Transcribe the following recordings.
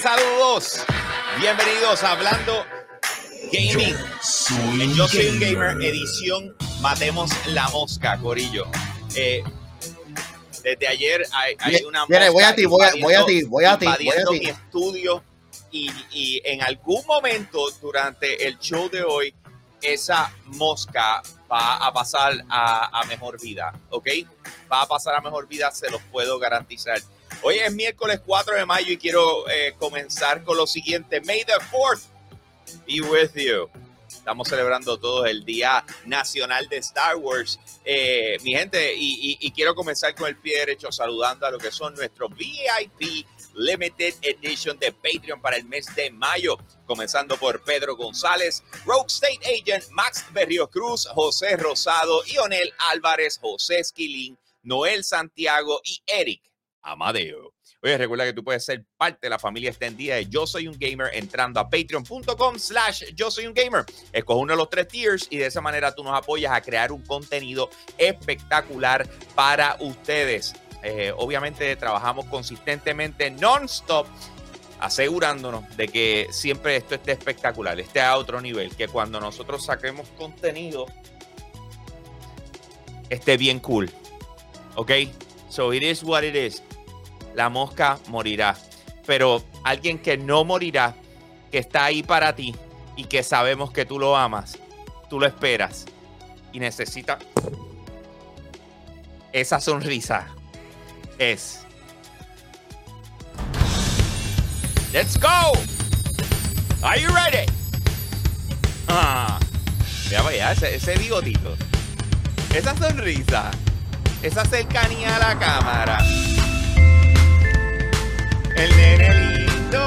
gente? Saludos. Bienvenidos a Hablando Gaming. Yo soy un gamer, edición Matemos la Mosca, Corillo. Eh, desde ayer hay, una mosca voy a ti, voy a- voy a ti, voy a ti, voy a ti. mi estudio y, y en algún momento durante el show de hoy esa mosca va a pasar a, a mejor vida, ¿ok? Va a pasar a mejor vida, se los puedo garantizar. Hoy es miércoles 4 de mayo y quiero eh, comenzar con lo siguiente. May the 4th be with you. Estamos celebrando todos el Día Nacional de Star Wars. Eh, mi gente, y, y- y quiero comenzar con el pie derecho saludando a lo que son nuestros VIP Limited Edition de Patreon para el mes de mayo. Comenzando por Pedro González, Rogue State Agent, Max Berrio Cruz, José Rosado, Ionel Álvarez, José Esquilín, Noel Santiago y Eric Amadeo. Oye, recuerda que tú puedes ser parte de la familia extendida de Yo Soy un Gamer entrando a patreon.com slash Yo Soy un Gamer. Escoge uno de los tres tiers y de esa manera tú nos apoyas a crear un contenido espectacular para ustedes. Eh, obviamente trabajamos consistentemente non-stop asegurándonos de que siempre esto esté espectacular, esté a otro nivel, que cuando nosotros saquemos contenido esté bien cool. ¿Ok? So it is what it is. La mosca morirá. Pero alguien que no morirá, que está ahí para ti y que sabemos que tú lo amas, tú lo esperas y necesita esa sonrisa. Es. Let's go. Are you ready? Ah, mira allá, ese, ese bigotito. Esa sonrisa. Esa cercanía a la cámara. El nene lindo.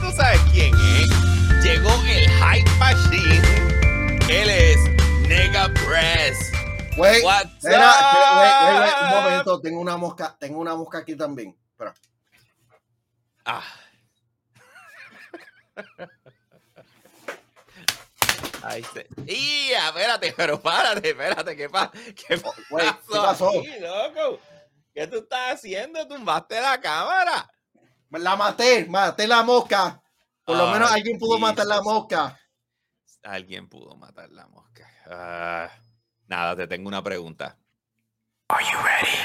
Tú sabes quién es. Llegó el Hype Machine. Él es Nega Press. Wait, un momento, tengo una mosca, tengo una mosca aquí también. Espera. Ah. Ay, se... ¡Y! Espérate, pero párate, espérate, ¿qué, pa... ¿qué pasó? Güey, ¿qué pasó? aquí, loco? ¿Qué tú estás haciendo? ¿Tumbaste la cámara? La maté, maté la mosca. Por lo Ay, menos alguien pudo matar la Jesus. mosca. Alguien pudo matar la mosca. Ah, nada, te tengo una pregunta. Are you ready?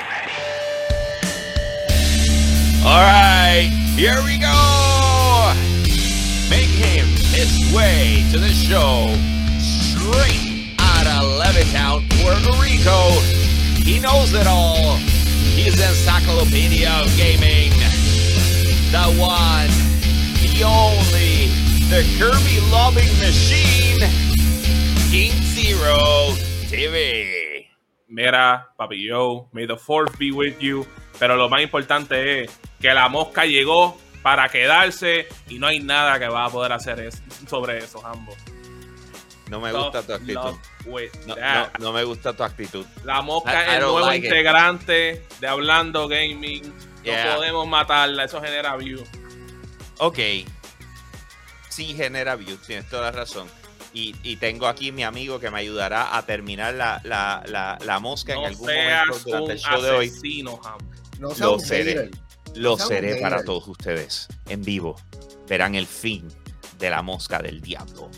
All right, here we go. Make him his way to the show straight out of Levittown, Puerto Rico. He knows it all. The encyclopedia of gaming. The one, the only, the Kirby loving machine, King Zero TV. Mira, papi yo, may the fourth be with you. Pero lo más importante es que la mosca llegó para quedarse y no hay nada que va a poder hacer sobre eso, ambos. No me gusta tu actitud. No, no, no me gusta tu actitud. La mosca es el nuevo like it. integrante de Hablando Gaming. Yeah. No podemos matarla, eso genera view. Ok. Sí genera views, tienes toda la razón. Y, y tengo aquí mi amigo que me ayudará a terminar la, la, la, la mosca en algún seas momento durante un el show de hoy. Ham. No Lo un seré. Lo seré para todos ustedes en vivo. Verán el fin de la mosca del diablo.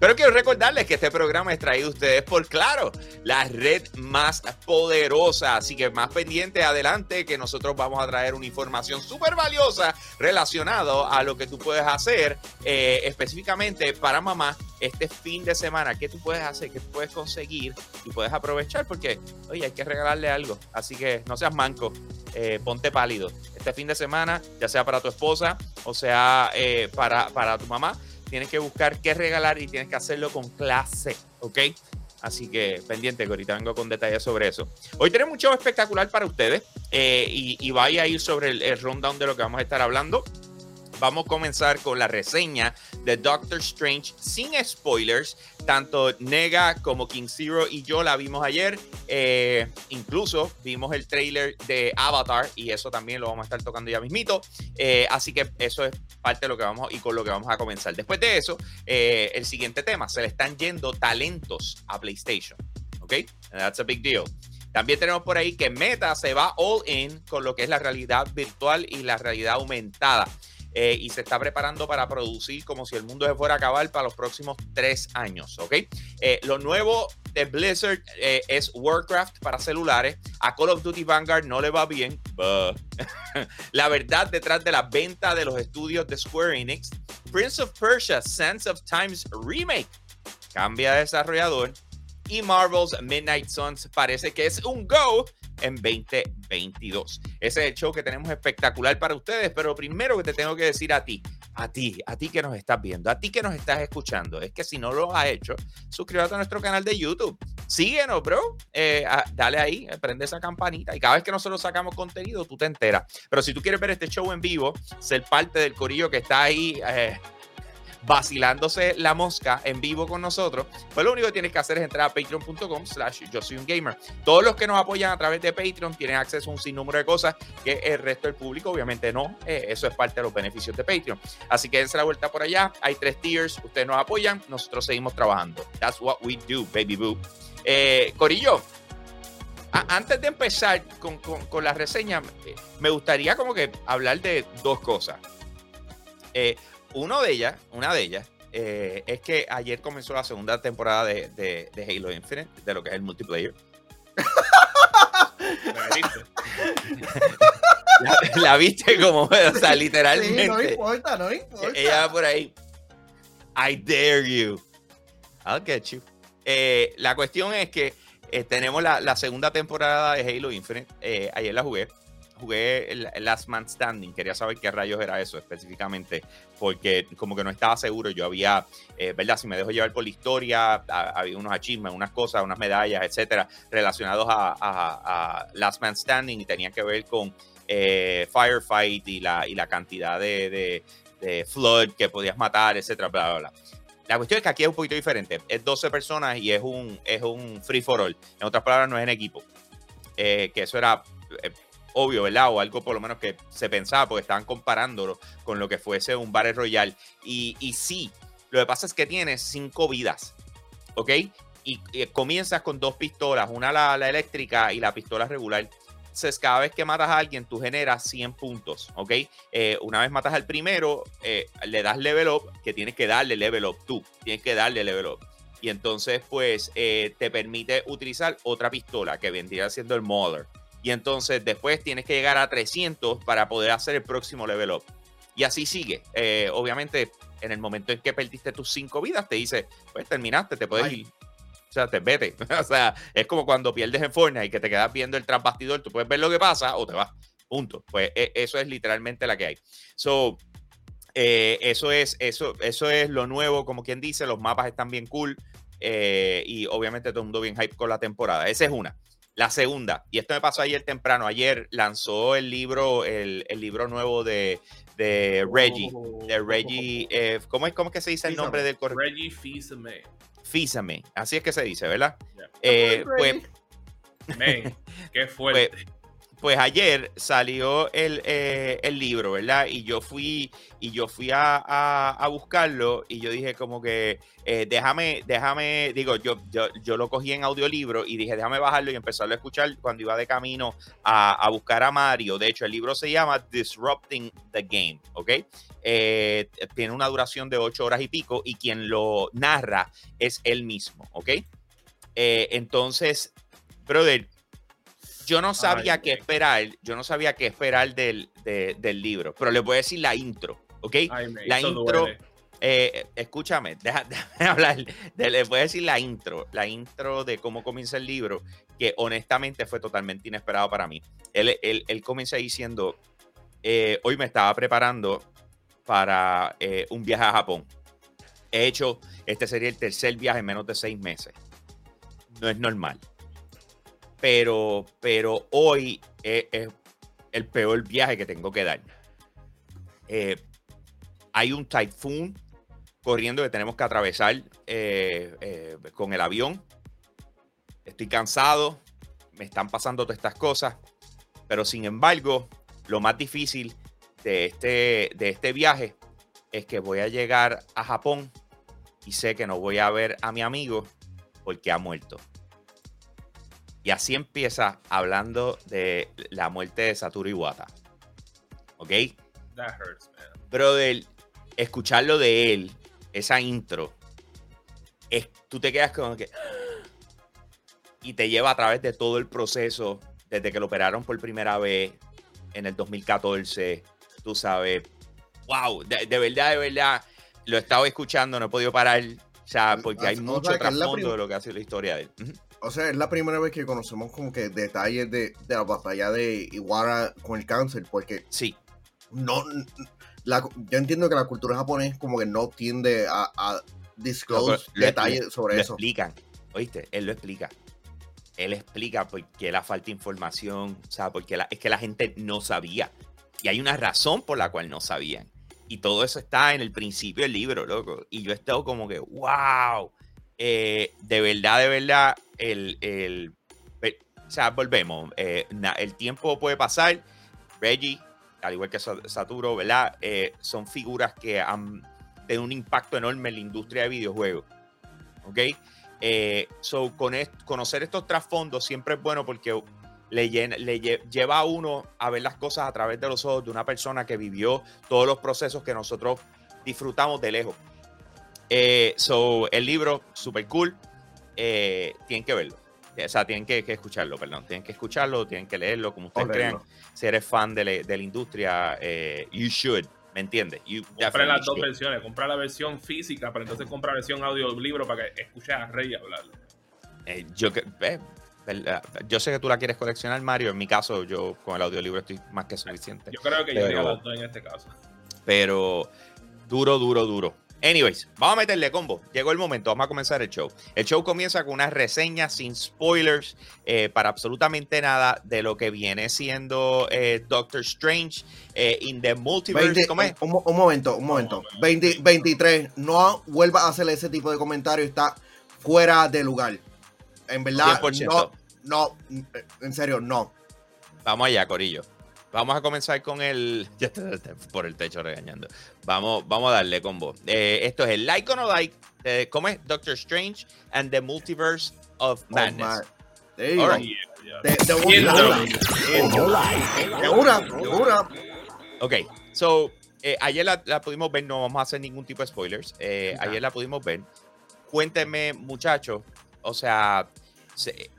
Pero quiero recordarles que este programa es traído a ustedes por Claro, la red más poderosa. Así que más pendiente adelante que nosotros vamos a traer una información súper valiosa relacionado a lo que tú puedes hacer eh, específicamente para mamá este fin de semana. ¿Qué tú puedes hacer? ¿Qué puedes conseguir? Y puedes aprovechar porque, oye, hay que regalarle algo. Así que no seas manco, eh, ponte pálido. Este fin de semana, ya sea para tu esposa o sea eh, para, para tu mamá, tienes que buscar qué regalar y tienes que hacerlo con clase, ¿ok? Así que pendiente, que ahorita vengo con detalles sobre eso. Hoy tenemos un show espectacular para ustedes eh, y, y vaya a ir sobre el, el rundown de lo que vamos a estar hablando. Vamos a comenzar con la reseña de Doctor Strange sin spoilers. Tanto Nega como King Zero y yo la vimos ayer. Eh, incluso vimos el trailer de Avatar y eso también lo vamos a estar tocando ya mismito. Eh, así que eso es parte de lo que vamos y con lo que vamos a comenzar. Después de eso, eh, el siguiente tema, se le están yendo talentos a PlayStation. ¿Ok? That's a big deal. También tenemos por ahí que Meta se va all in con lo que es la realidad virtual y la realidad aumentada. Eh, y se está preparando para producir como si el mundo se fuera a acabar para los próximos tres años, ¿ok? Eh, lo nuevo de Blizzard eh, es Warcraft para celulares. A Call of Duty Vanguard no le va bien. La verdad detrás de la venta de los estudios de Square Enix. Prince of Persia, Sands of Times Remake. Cambia de desarrollador. Y Marvel's Midnight Suns parece que es un go en 2022. Ese es el show que tenemos espectacular para ustedes, pero primero que te tengo que decir a ti, a ti, a ti que nos estás viendo, a ti que nos estás escuchando, es que si no lo has hecho, suscríbete a nuestro canal de YouTube. Síguenos, bro. Eh, ah, dale ahí, eh, prende esa campanita y cada vez que nosotros sacamos contenido, tú te enteras. Pero si tú quieres ver este show en vivo, ser parte del corillo que está ahí. Eh, vacilándose la mosca en vivo con nosotros, pues lo único que tienes que hacer es entrar a patreon.com slash yo soy un gamer. Todos los que nos apoyan a través de Patreon tienen acceso a un sinnúmero de cosas que el resto del público obviamente no. Eh, eso es parte de los beneficios de Patreon. Así que dense la vuelta por allá. Hay tres tiers. Ustedes nos apoyan. Nosotros seguimos trabajando. That's what we do, baby boo. Eh, Corillo, antes de empezar con, con, con, la reseña, eh, me gustaría como que hablar de dos cosas. Uno de ellas, una de ellas, eh, es que ayer comenzó la segunda temporada de, de, de, Halo Infinite, de lo que es el multiplayer. la, la, viste como, o sea, literalmente. Sí, no importa, no importa. Ella por ahí. I dare you. I'll get you. Eh, la cuestión es que eh, tenemos la, la, segunda temporada de Halo Infinite. Eh, ayer la jugué jugué el Last Man Standing, quería saber qué rayos era eso específicamente, porque como que no estaba seguro, yo había, eh, ¿verdad? Si me dejo llevar por la historia, había unos achievements, unas cosas, unas medallas, etcétera, relacionados a, Last Man Standing y tenían que ver con eh, Firefight y la, y la cantidad de, de, flood que podías matar, etcétera, bla, bla, bla. La cuestión es que aquí es un poquito diferente. Es 12 personas y es un, es un free for all. En otras palabras, no es en equipo. Eh, que eso era obvio, ¿verdad? O algo por lo menos que se pensaba, porque estaban comparándolo con lo que fuese un Battle Royale. Y, y sí, lo que pasa es que tienes cinco vidas, ¿ok? Y, y comienzas con dos pistolas, una la, eléctrica y la pistola regular. Entonces, cada vez que matas a alguien, tú generas 100 puntos, ¿ok? Eh, una vez matas al primero, eh, le das level up, que tienes que darle level up tú, tienes que darle level up. Y entonces, pues, eh, te permite utilizar otra pistola, que vendría siendo el Mother. Y entonces después tienes que llegar a 300 para poder hacer el próximo level up. Y así sigue. Eh, obviamente, en el momento en que perdiste tus cinco vidas, te dice, pues terminaste, te puedes Ay. ir. O sea, te vete. o sea, es como cuando pierdes en Fortnite y que te quedas viendo el transbastidor, tú puedes ver lo que pasa o te vas. Punto. Pues e eso es literalmente la que hay. So, eh, eso, es, eso, eso es lo nuevo, como quien dice, los mapas están bien cool. Eh, y obviamente todo el mundo bien hype con la temporada. Esa es una. La segunda, y esto me pasó ayer temprano, ayer lanzó el libro, el, el libro nuevo de, de Reggie, de Reggie, eh, ¿cómo, es, ¿cómo es que se dice el nombre del correo? Reggie Fils-Aimé. Fils-Aimé, así es que se dice, ¿verdad? Yeah. Eh, pues, Man, qué fuerte. Pues, pues ayer salió el, eh, el, libro, ¿verdad? Y yo fui, y yo fui a, a, buscarlo y yo dije como que eh, déjame, déjame, digo, yo, yo, yo, lo cogí en audiolibro y dije déjame bajarlo y empezarlo a escuchar cuando iba de camino a, a buscar a Mario. De hecho, el libro se llama Disrupting the Game, ¿ok? Eh, tiene una duración de ocho horas y pico y quien lo narra es él mismo, ¿ok? Entonces, brother, yo no sabía Ay, qué esperar, yo no sabía qué esperar del, de, del libro, pero le voy a decir la intro, ¿ok? Ay, la intro, eh, escúchame, deja, déjame hablar, de, le voy a decir la intro, la intro de cómo comienza el libro, que honestamente fue totalmente inesperado para mí. Él, él, él comienza diciendo, eh, hoy me estaba preparando para eh, un viaje a Japón. He hecho, este sería el tercer viaje en menos de seis meses. No es normal pero, pero hoy es, es, el peor viaje que tengo que dar. Eh, hay un typhoon corriendo que tenemos que atravesar eh, eh, con el avión. Estoy cansado, me están pasando todas estas cosas, pero sin embargo, lo más difícil de este, de este viaje es que voy a llegar a Japón y sé que no voy a ver a mi amigo porque ha muerto. Y así empieza hablando de la muerte de Satoru Iwata. ¿Ok? That hurts, man. Brother, escucharlo de él, esa intro, es, tú te quedas como que... Y te lleva a través de todo el proceso, desde que lo operaron por primera vez en el 2014, tú sabes, wow, de, de verdad, de verdad, lo he estado escuchando, no he podido parar, o sea, porque hay O sea, mucho trasfondo de lo que ha sido la historia de él. O sea, es la primera vez que conocemos como que detalles de, de la batalla de Iwara con el cáncer, porque Sí, no, la, yo entiendo que la cultura japonesa como que no tiende a, a disclose lo- detalles lo- sobre lo eso. explican, ¿oíste? Él lo explica. Él explica por qué la falta de información, o sea, porque la- es que la gente no sabía. Y hay una razón por la cual no sabían. Y todo eso está en el principio del libro, loco. Y yo he estado como que, wow. Eh, de verdad, de verdad, el, el- pe- o sea, volvemos. eh, na- el tiempo puede pasar. Reggie, al igual que Sa- Saturo, ¿verdad? Eh, son figuras que han tenido un impacto enorme en la industria de videojuegos. ¿Ok? Eh, so, con est- conocer estos trasfondos siempre es bueno porque le, le lle- lleva a uno a ver las cosas a través de los ojos de una persona que vivió todos los procesos que nosotros disfrutamos de lejos. Eh, so, el libro, super cool. Eh, tienen que verlo. O sea, tienen que, que escucharlo, perdón. Tienen que escucharlo, tienen que leerlo, como ustedes crean. Si eres fan de, la- de la industria, eh, you should. ¿Me entiendes? Compra las dos should. versiones. Compra la versión física, pero entonces compra la versión audiolibro para que escuches a Rey hablarlo. Eh, yo, que- eh, yo sé que tú la quieres coleccionar, Mario. En mi caso, yo con el audiolibro estoy más que suficiente. Yo creo que yo Pero- haría las dos en este caso. Pero duro, duro, duro. Anyways, vamos a meterle combo. Llegó el momento, vamos a comenzar el show. El show comienza con una reseña sin spoilers eh, para absolutamente nada de lo que viene siendo eh, Doctor Strange eh, in the Multiverse. 20 ¿Cómo es? un, momento, un momento. 20 23. No vuelva a hacer ese tipo de comentario. Está fuera de lugar. En verdad, 100%. no, no, en serio, no. Vamos allá, Corillo. Vamos a comenzar con el. Ya por el techo regañando. Vamos, vamos a darle combo. Eh, esto es el Like or No Like. de- ¿Cómo es? Doctor Strange and the Multiverse of Oh, Madness. man. There you go. Alright. Yeah, De, de Siento. una, de una, de una. Ok, so, eh, ayer la, la pudimos ver, no vamos a hacer ningún tipo de spoilers. eh, ayer la pudimos ver. Cuéntenme, muchachos, o sea, se,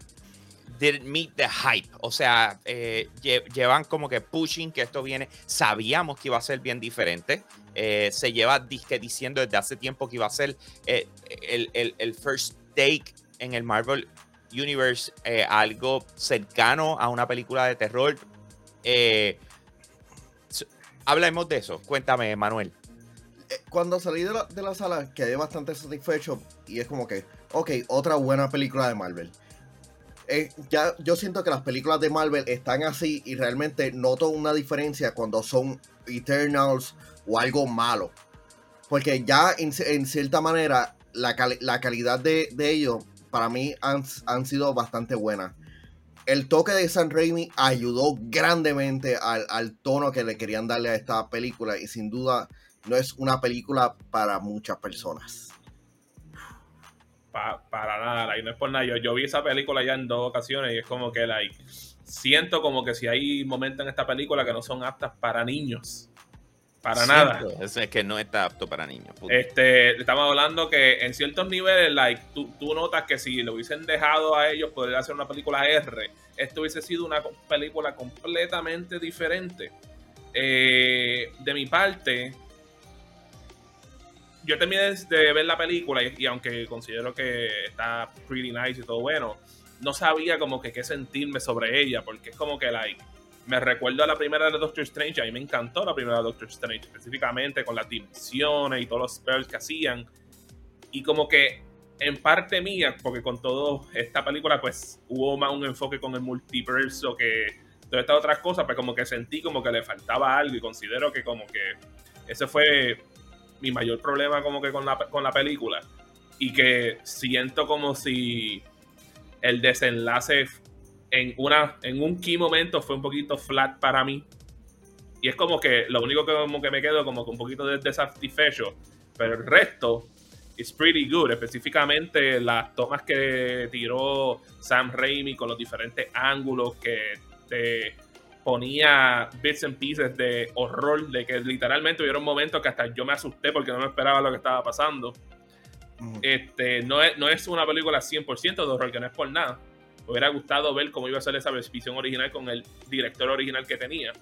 did it meet the hype? O sea, eh, lle- llevan como que pushing que esto viene. Sabíamos que iba a ser bien diferente. eh, se lleva diciendo desde hace tiempo que iba a ser eh, el, el- el first take en el Marvel Universe, algo cercano a una película de terror. Hablemos de eso. Cuéntame, Manuel. Cuando salí de la, de la sala quedé bastante satisfecho y es como que, ok, otra buena película de Marvel. Eh, ya yo siento que las películas de Marvel están así y realmente noto una diferencia cuando son Eternals o algo malo. Porque ya en, ci- en cierta manera la, la calidad de, de ellos para mí han, han sido bastante buenas. El toque de San Raimi ayudó grandemente al, al tono que le querían darle a esta película y sin duda no es una película para muchas personas. Pa- para nada, like, no es por nada. Yo, yo vi esa película ya en dos ocasiones y es como que, like, siento como que si hay momentos en esta película que no son aptas para niños. Para nada. Es, es que no está apto para niños. Este, estamos hablando que en ciertos niveles, like, tú, tú notas que si lo hubiesen dejado a ellos poder hacer una película R, esto hubiese sido una película completamente diferente. Eh, de mi parte, yo terminé de ver la película y, y aunque considero que está pretty nice y todo bueno, no sabía como que qué sentirme sobre ella, porque es como que, like, me recuerdo a la primera de Doctor Strange, a mí me encantó la primera de Doctor Strange, específicamente con las dimensiones y todos los spells que hacían. Y como que en parte mía, porque con todo esta película pues hubo más un enfoque con el multiverso que todas estas otras cosas, pues como que sentí como que le faltaba algo y considero que como que ese fue mi mayor problema como que con la, con la película. Y que siento como si el desenlace en, una, en un key momento fue un poquito flat para mí. Y es como que lo único que, como que me quedo como que un poquito desatisfecho. Pero el resto es pretty good. Específicamente las tomas que tiró Sam Raimi con los diferentes ángulos que te ponía bits and pieces de horror, de que literalmente hubiera un momento que hasta yo me asusté porque no me esperaba lo que estaba pasando. Ujú. Este, no, es, no es una película 100% de horror, que no es por nada. Me hubiera gustado ver cómo iba a ser esa versión original con el director original que tenía.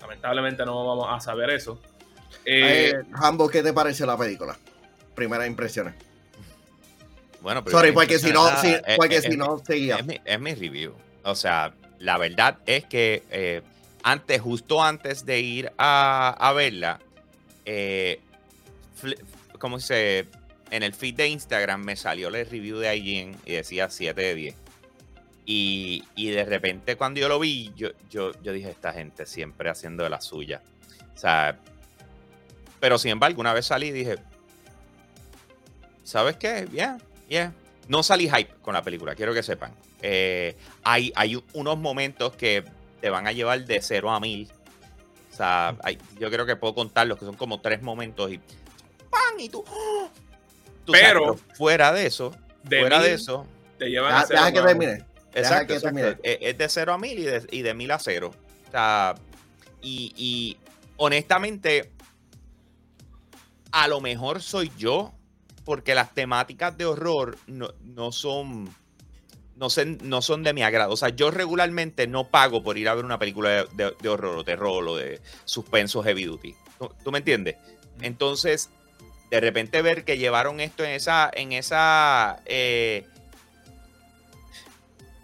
Lamentablemente no vamos a saber eso. Eh, Eh, Hambo, ¿qué te pareció la película? Primeras impresiones. Bueno, pero Sorry, porque si no, si, porque eh, si eh, no seguía. Es mi, es mi review. O sea, la verdad es que eh, antes, justo antes de ir a, verla, eh, ¿cómo se? En el feed de Instagram me salió el review de IGN y decía 7 de 10. Y, y de repente cuando yo lo vi, yo, yo, yo dije, esta gente siempre haciendo de la suya. O sea, pero sin embargo, una vez salí y dije, ¿sabes qué? Yeah, yeah. No salí hype con la película, quiero que sepan. Eh, hay, hay unos momentos que te van a llevar de 0 a 1000. O sea, hay- yo creo que puedo contarlos, que son como tres momentos y ¡pam! Y tú. ¡oh! Tú sabes, Pero- fuera de eso, de fuera de eso, te llevan a Deja, hacer deja que una- termine. Deja Exacto, que exacto. termine. Es, es de 0 a 1000 y de, y de 1000 a 0. O sea, y, y honestamente, a lo mejor soy yo, porque las temáticas de horror no, no son. No, no son de mi agrado. O sea, yo regularmente no pago por ir a ver una película de, de- de horror o terror o de suspenso heavy duty. ¿Tú, tú me entiendes? Entonces, de repente ver que llevaron esto en esa, en esa, eh,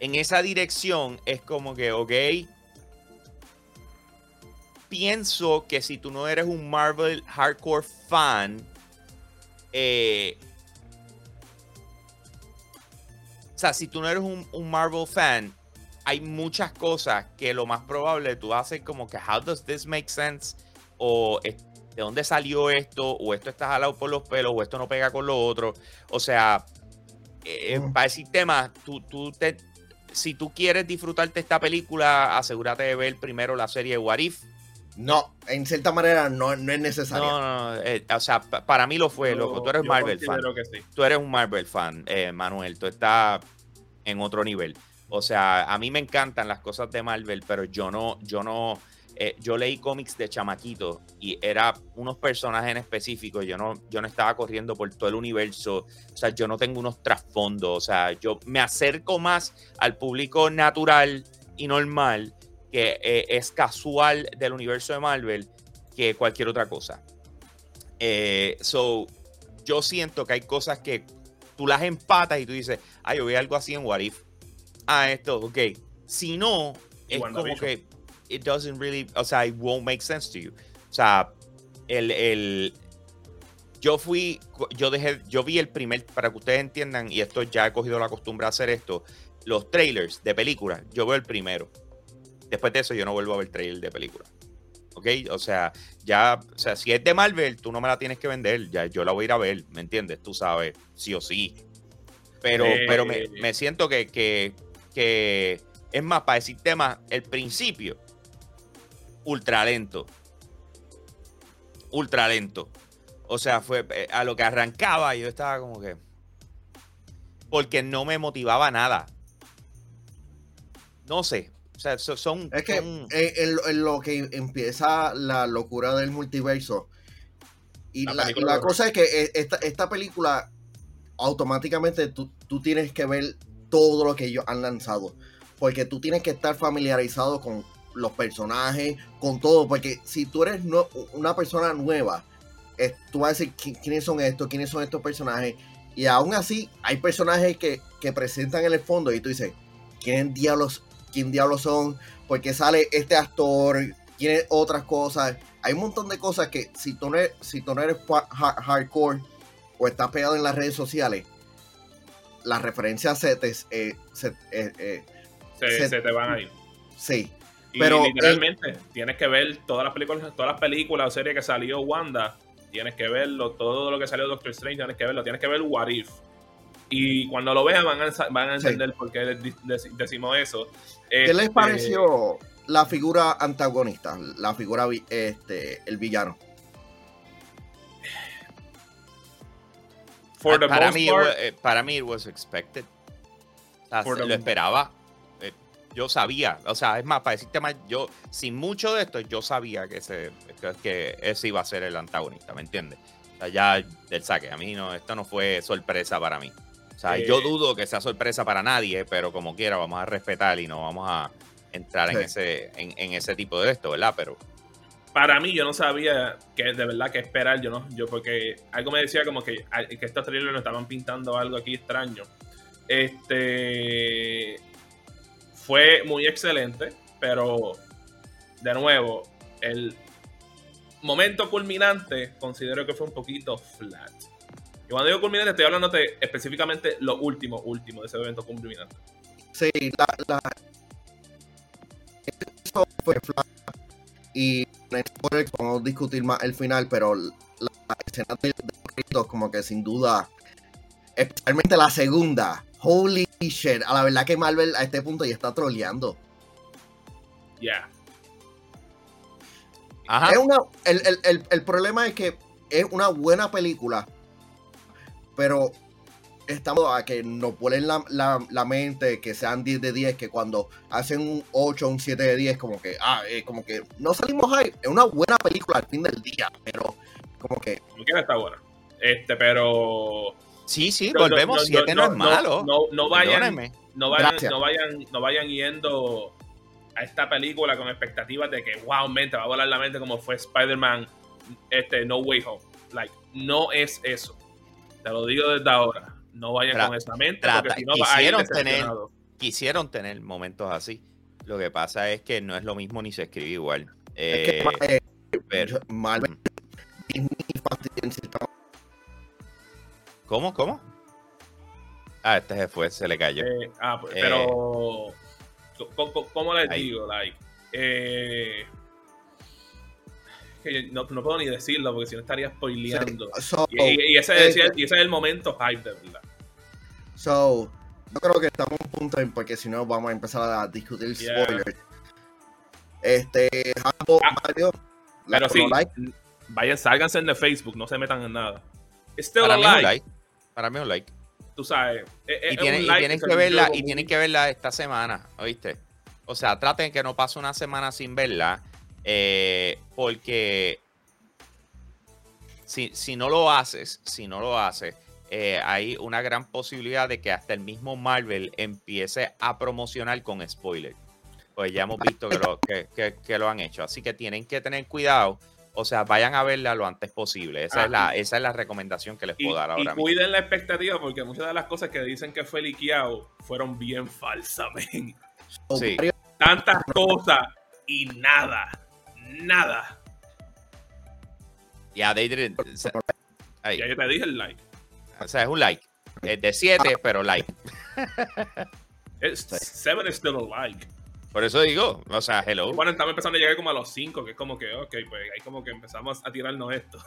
en esa dirección es como que, ok, pienso que si tú no eres un Marvel hardcore fan, eh, sea, si tú no eres un, un Marvel fan, hay muchas cosas que lo más probable tú haces como que, how does this make sense? O eh, de dónde salió esto, o esto está jalado por los pelos, o esto no pega con lo otro. O sea, eh, Mm. para decir temas, tú, tú te, si tú quieres disfrutarte esta película, asegúrate de ver primero la serie What If. No, en cierta manera no, no es necesario. No, no, no, eh, o sea, pa- para mí lo fue, Yo- loco. Tú eres yo Marvel fan. que sí. Tú eres un Marvel fan, eh, Manuel. Tú estás en otro nivel. O sea, a mí me encantan las cosas de Marvel, pero yo no, yo no, eh, yo leí cómics de chamaquito y era unos personajes en específico. Yo no, yo no estaba corriendo por todo el universo. O sea, yo no tengo unos trasfondos. O sea, yo me acerco más al público natural y normal que eh, es casual del universo de Marvel que cualquier otra cosa. Eh, so, yo siento que hay cosas que tú las empatas y tú dices, ah, yo vi algo así en What If. Ah, esto, ok. Si no, es como que it doesn't really, o sea, it won't make sense to you. O sea, el, el yo fui, yo dejé, yo vi el primer, para que ustedes entiendan, y esto ya he cogido la costumbre de hacer esto, los trailers de películas, yo veo el primero. Después de eso, yo no vuelvo a ver trailer de película. ¿Ok? O sea, ya, o sea, si es de Marvel, tú no me la tienes que vender. Ya yo la voy a ir a ver, ¿me entiendes? Tú sabes, sí o sí. Pero, Eh, pero me, me siento que, que, que, es más, para decir temas, el principio, ultra lento. Ultra lento. O sea, fue eh, a lo que arrancaba, yo estaba como que. Porque no me motivaba nada. No sé. O sea, so- son. Es que son- eh, en, lo- en lo que empieza la locura del multiverso. Y La la, cosa es que eh, esta, esta película, automáticamente tú, tú tienes que ver todo lo que ellos han lanzado. Porque tú tienes que estar familiarizado con los personajes, con todo. Porque si tú eres no- una persona nueva, eh, tú vas a decir "¿Qui- quiénes son estos, quiénes son estos personajes. Y aún así, hay personajes que, que presentan en el fondo y tú dices, ¿quién diablos, quién diablos son? Porque sale este actor, tiene otras cosas. Hay un montón de cosas que si tú no eres, si tú no eres hardcore o estás pegado en las redes sociales, las referencias se te... eh, se- eh, eh, Se, Se- se te van a ir. sí, Y Pero, eh, literalmente tienes que ver todas las películas, todas las películas o series que salió Wanda tienes que verlo, todo lo que salió Doctor Strange, tienes que verlo, tienes que ver What If. Y cuando lo vean van a, van a Sí. entender por qué de- de- decimos eso. ¿Qué les Este, pareció la figura antagonista? La figura, este, el villano. For the para, most mí, part, eh, para mí, it was expected. O sea, the- lo esperaba. Eh, yo sabía. O sea, es más, para decirte más, yo, sin mucho de esto, yo sabía que ese, que, que ese iba a ser el antagonista, ¿me entiendes? O sea, ya del saque. A mí no, esto no fue sorpresa para mí. O sea, Eh. yo dudo que sea sorpresa para nadie, pero como quiera, vamos a respetar y no vamos a entrar en ese, en, en ese tipo de esto, ¿verdad? Pero para mí yo no sabía que de verdad que esperar yo no yo porque algo me decía como que, que estos trailers nos estaban pintando algo aquí extraño este fue muy excelente pero de nuevo el momento culminante considero que fue un poquito flat y cuando digo culminante estoy hablando de específicamente lo último último de ese evento culminante Sí, la, la... Eso fue flat. Y podemos discutir más el final, pero la, la escena de, de los créditos como que sin duda, especialmente la segunda, holy shit, a la verdad que Marvel a este punto ya está troleando. ya ajá. Es una, el, el- el- el problema es que es una buena película, pero estamos a que nos ponen la, la- la mente que sean 10 de 10, que cuando hacen un 8 o un 7 de 10, como que, ah, eh, como que no salimos hype. Es una buena película al fin del día, pero como que, como quiera está buena este pero Sí, sí, no, volvemos. no, no, 7 no, no, es no, malo. no- no vayan no vayan, no vayan, no vayan yendo a esta película con expectativas de que, wow, mente, va a volar la mente como fue Spider-Man este, No Way Home. Like, no es eso. Te lo digo desde ahora. No vayan Tra- con esa mente trata- porque si no quisieron tener- quisieron tener momentos así. Lo que pasa es que no es lo mismo ni se escribe igual. es que Eh, eh, pero- and Furious, ¿Cómo? ¿Cómo? Ah, este se fue, se le cayó. Eh, ah, pues, Eh. pero, ¿cómo les Ahí. digo? Like, eh, que no, no puedo ni decirlo porque si no estaría spoileando. So, Y, y- y ese, eh, ese- y ese es el momento hype de verdad. So, yo creo que estamos en un punto en porque si no vamos a empezar a discutir Yeah. spoilers. Este, Hambo, Ah, Mario, Pero sí, like, vayan, sálganse de Facebook, no se metan en nada. Still Para mí es un like. Para mí es un like. tú sabes. es- es Y, tienen, like que verla, y tienen que verla esta semana, ¿oíste? O sea, traten que no pase una semana sin verla. Eh, porque si, si no lo haces, si no lo haces, eh, hay una gran posibilidad de que hasta el mismo Marvel empiece a promocionar con spoilers. Pues ya hemos visto que lo, que, que- que lo han hecho. Así que tienen que tener cuidado. O sea, vayan a verla lo antes posible. Esa, Ah, es, la, esa es la recomendación que les Y, puedo dar y ahora mismo. cuiden la expectativa porque muchas de las cosas que dicen que fue liqueado fueron bien falsas, sí. Tantas cosas y nada. Nada. Ya, they didn't- ahí. Ya yo te dije el like. O sea, es un like. Es de 7, pero like. Es, seven is still a like. Por eso digo, o sea, hello. Bueno, estamos empezando a llegar como a los 5, que es como que, ok, pues ahí como que empezamos a tirarnos esto.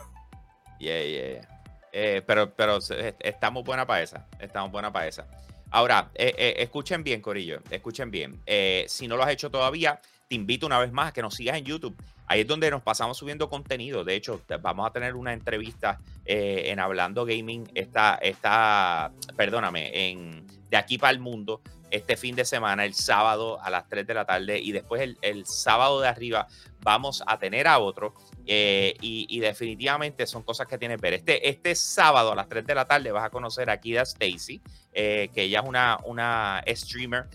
Yeah, yeah, yeah. Eh, pero pero estamos buena para esa. Estamos buena para esa. Ahora, eh, eh, escuchen bien, Corillo. Escuchen bien. Si no lo has hecho todavía, te invito una vez más a que nos sigas en YouTube. Ahí es donde nos pasamos subiendo contenido. De hecho, vamos a tener una entrevista eh, en Hablando Gaming. Esta, esta, perdóname, en De aquí para el mundo. Este fin de semana, el sábado a las 3 de la tarde. Y después el, sábado de arriba vamos a tener a otro. Eh, y, y definitivamente son cosas que tienes que ver. Este, este sábado a las 3 de la tarde vas a conocer a Kida Stacy, eh, que ella es una, una streamer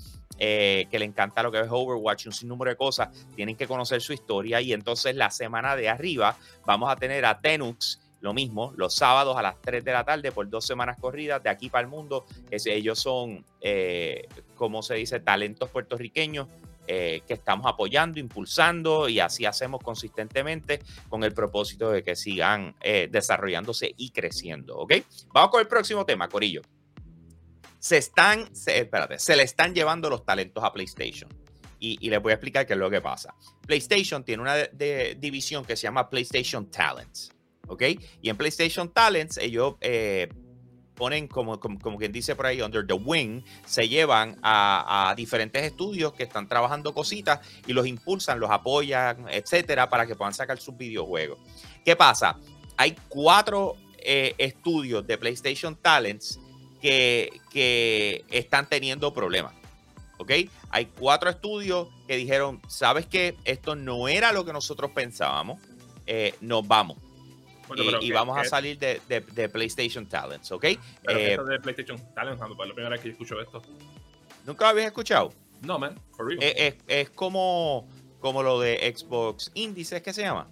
eh, que le encanta lo que es Overwatch y un sinnúmero de cosas. Tienen que conocer su historia. Y entonces la semana de arriba vamos a tener a Tenux. Lo mismo, los sábados a las 3 de la tarde por dos semanas corridas de aquí para el mundo. Ellos son, eh, como se dice, talentos puertorriqueños eh, que estamos apoyando, impulsando y así hacemos consistentemente con el propósito de que sigan desarrollándose y creciendo. Vamos con el próximo tema, Corillo. Se están, espérate, se le están llevando los talentos a PlayStation. Y, les voy a explicar qué es lo que pasa. PlayStation tiene una división que se llama PlayStation Talents, ¿ok? Y en PlayStation Talents ellos eh, ponen, como, como, como, quien dice por ahí, under the wing, se llevan a, a, diferentes estudios que están trabajando cositas y los impulsan, los apoyan, etcétera, para que puedan sacar sus videojuegos. ¿Qué pasa? Hay cuatro eh, estudios de PlayStation Talents que, que están teniendo problemas. ¿Ok? Hay cuatro estudios que dijeron, ¿sabes qué? Esto no era lo que nosotros pensábamos. Eh, nos vamos. Bueno, y, y vamos a salir de, de, de, PlayStation Talents, ¿ok? Pero eh, esto de PlayStation Talents, para la primera vez que yo escucho esto. ¿Nunca lo habías escuchado? No, man, for real. Es, es, es como, como lo de Xbox Índices, ¿qué se llama?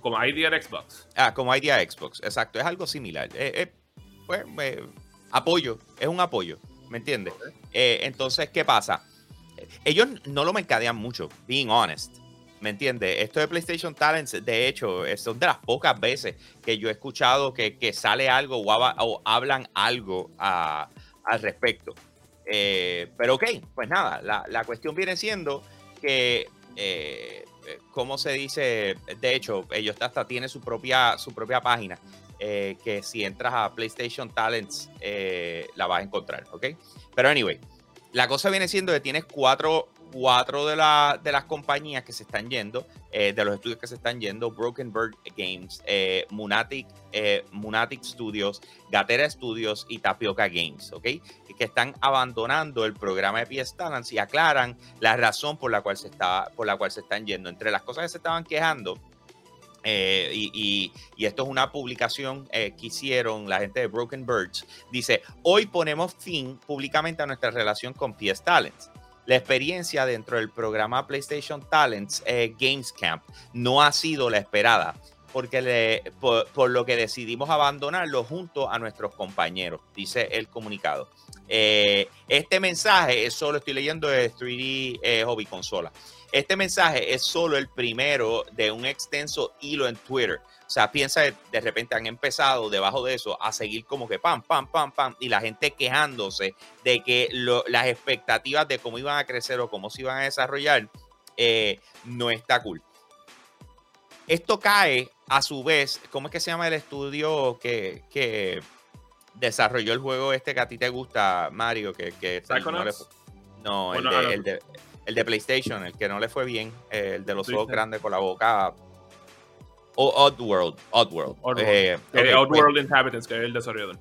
Como Idea Xbox. Ah, como Idea Xbox, exacto. Es algo similar. Eh, pues, apoyo, es un apoyo, ¿me entiendes? Okay. Eh, entonces, ¿qué pasa? Ellos no lo mercadean mucho, being honest. ¿Me entiendes? Esto de PlayStation Talents, de hecho, son de las pocas veces que yo he escuchado que, que sale algo o, o hablan algo a, al respecto. Eh, pero ok, pues nada, la, la, cuestión viene siendo que, eh, ¿cómo se dice? De hecho, ellos hasta tienen su propia, su propia página. Eh, que si entras a PlayStation Talents eh, la vas a encontrar, ¿ok? Pero anyway, la cosa viene siendo que tienes cuatro, cuatro de, la, de las compañías que se están yendo, eh, de los estudios que se están yendo, Broken Bird Games, eh, Munatic, eh, Munatic Studios, Gatera Studios y Tapioca Games, ¿ok? Que están abandonando el programa de PS Talents y aclaran la razón por la cual se, está, por la cual se están yendo. Entre las cosas que se estaban quejando, eh, y, y, y, esto es una publicación eh, que hicieron la gente de Broken Birds. Dice, hoy ponemos fin públicamente a nuestra relación con PS Talents. La experiencia dentro del programa PlayStation Talents eh, Games Camp no ha sido la esperada, porque le, por, por, lo que decidimos abandonarlo junto a nuestros compañeros, dice el comunicado. Eh, este mensaje es solo, estoy leyendo de 3D eh, Hobby Consola. Este mensaje es solo el primero de un extenso hilo en Twitter. O sea, piensa que de repente han empezado debajo de eso a seguir como que pam, pam, pam, pam, y la gente quejándose de que lo, las expectativas de cómo iban a crecer o cómo se iban a desarrollar eh, no está cool. Esto cae a su vez, ¿cómo es que se llama el estudio que, que desarrolló el juego este que a ti te gusta, Mario? Que, que no, le, no bueno, el, de, el de el de PlayStation, el que no le fue bien, eh, el de los ojos grandes con la boca. O Oddworld, Oddworld. Oddworld, eh, okay, eh, Oddworld pues, Inhabitants, que es el desarrollador.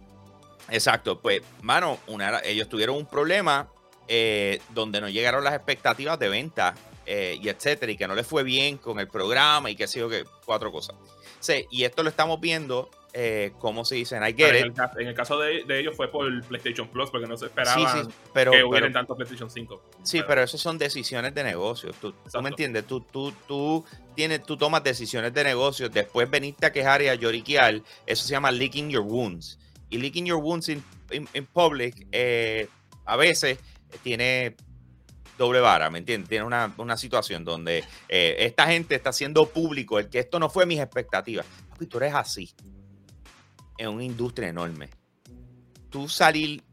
Exacto, pues, mano, una, ellos tuvieron un problema eh, donde no llegaron las expectativas de venta eh, y etcétera, y que no les fue bien con el programa y qué sé yo, que cuatro cosas. Sí, y esto lo estamos viendo eh, ¿cómo se dice? I get en, el, en, el, caso de, de, ellos fue por PlayStation Plus, porque no se esperaba sí, sí, pero, que hubieran tanto PlayStation 5. Sí, pero, pero eso son decisiones de negocio. Tú, tú, me entiendes, tú, tú, tú, tienes, tú tomas decisiones de negocio, después veniste a quejar y a lloriquear, eso se llama leaking your wounds. Y leaking your wounds in, in, in public eh, a veces tiene doble vara, ¿me entiendes? Tiene una, una situación donde eh, esta gente está haciendo público el que esto no fue mis expectativas. Papi, tú eres así en una industria enorme. Tú salir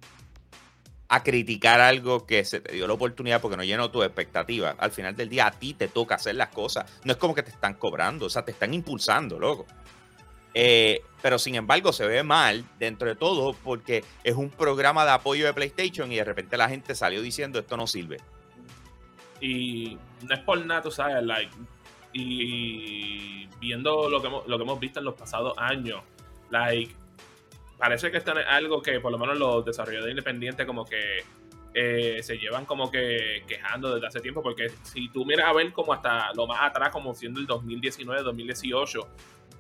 a criticar algo que se te dio la oportunidad porque no llenó tu expectativa. Al final del día a ti te toca hacer las cosas. No es como que te están cobrando, o sea, te están impulsando, loco. Eh, pero sin embargo se ve mal dentro de todo porque es un programa de apoyo de PlayStation y de repente la gente salió diciendo esto no sirve. Y no es por nada, tú sabes, like, y viendo lo que, hemos, lo que hemos visto en los pasados años, like, parece que esto es algo que por lo menos los desarrolladores independientes como que eh, se llevan como que quejando desde hace tiempo, porque si tú miras a ver como hasta lo más atrás, como siendo el 2019, 2018,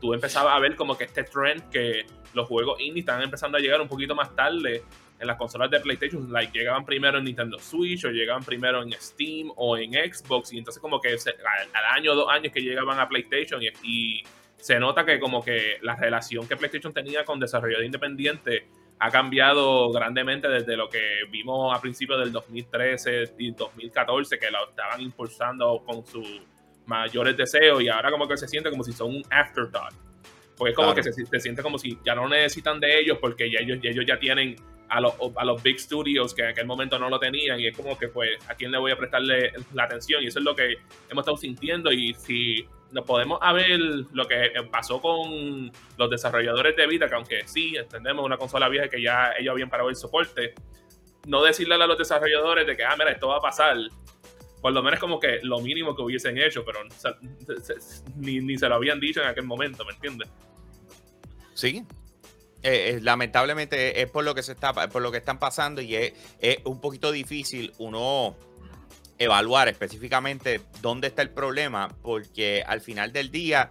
tú empezabas a ver como que este trend que los juegos indie están empezando a llegar un poquito más tarde en las consolas de PlayStation, like llegaban primero en Nintendo Switch o llegaban primero en Steam o en Xbox y entonces como que al, año o dos años que llegaban a PlayStation y, y se nota que como que la relación que PlayStation tenía con desarrolladores independientes ha cambiado grandemente desde lo que vimos a principios del 2013 y 2014, que lo estaban impulsando con sus mayores deseos y ahora como que se siente como si son un afterthought. Porque es como claro. que se, se, siente como si ya no necesitan de ellos porque ya ellos, ya ellos ya tienen a los, a los big studios que en aquel momento no lo tenían y es como que pues a quién le voy a prestarle la atención y eso es lo que hemos estado sintiendo y si nos podemos ver lo que pasó con los desarrolladores de Vita, que aunque sí, entendemos una consola vieja que ya ellos habían parado el soporte, no decirle a los desarrolladores de que, ah, mira, esto va a pasar, por lo menos como que lo mínimo que hubiesen hecho, pero ni, ni se lo habían dicho en aquel momento, ¿me entiendes? Sí. Eh, eh, lamentablemente es por lo que se está por lo que están pasando y es un poquito difícil uno evaluar específicamente dónde está el problema porque al final del día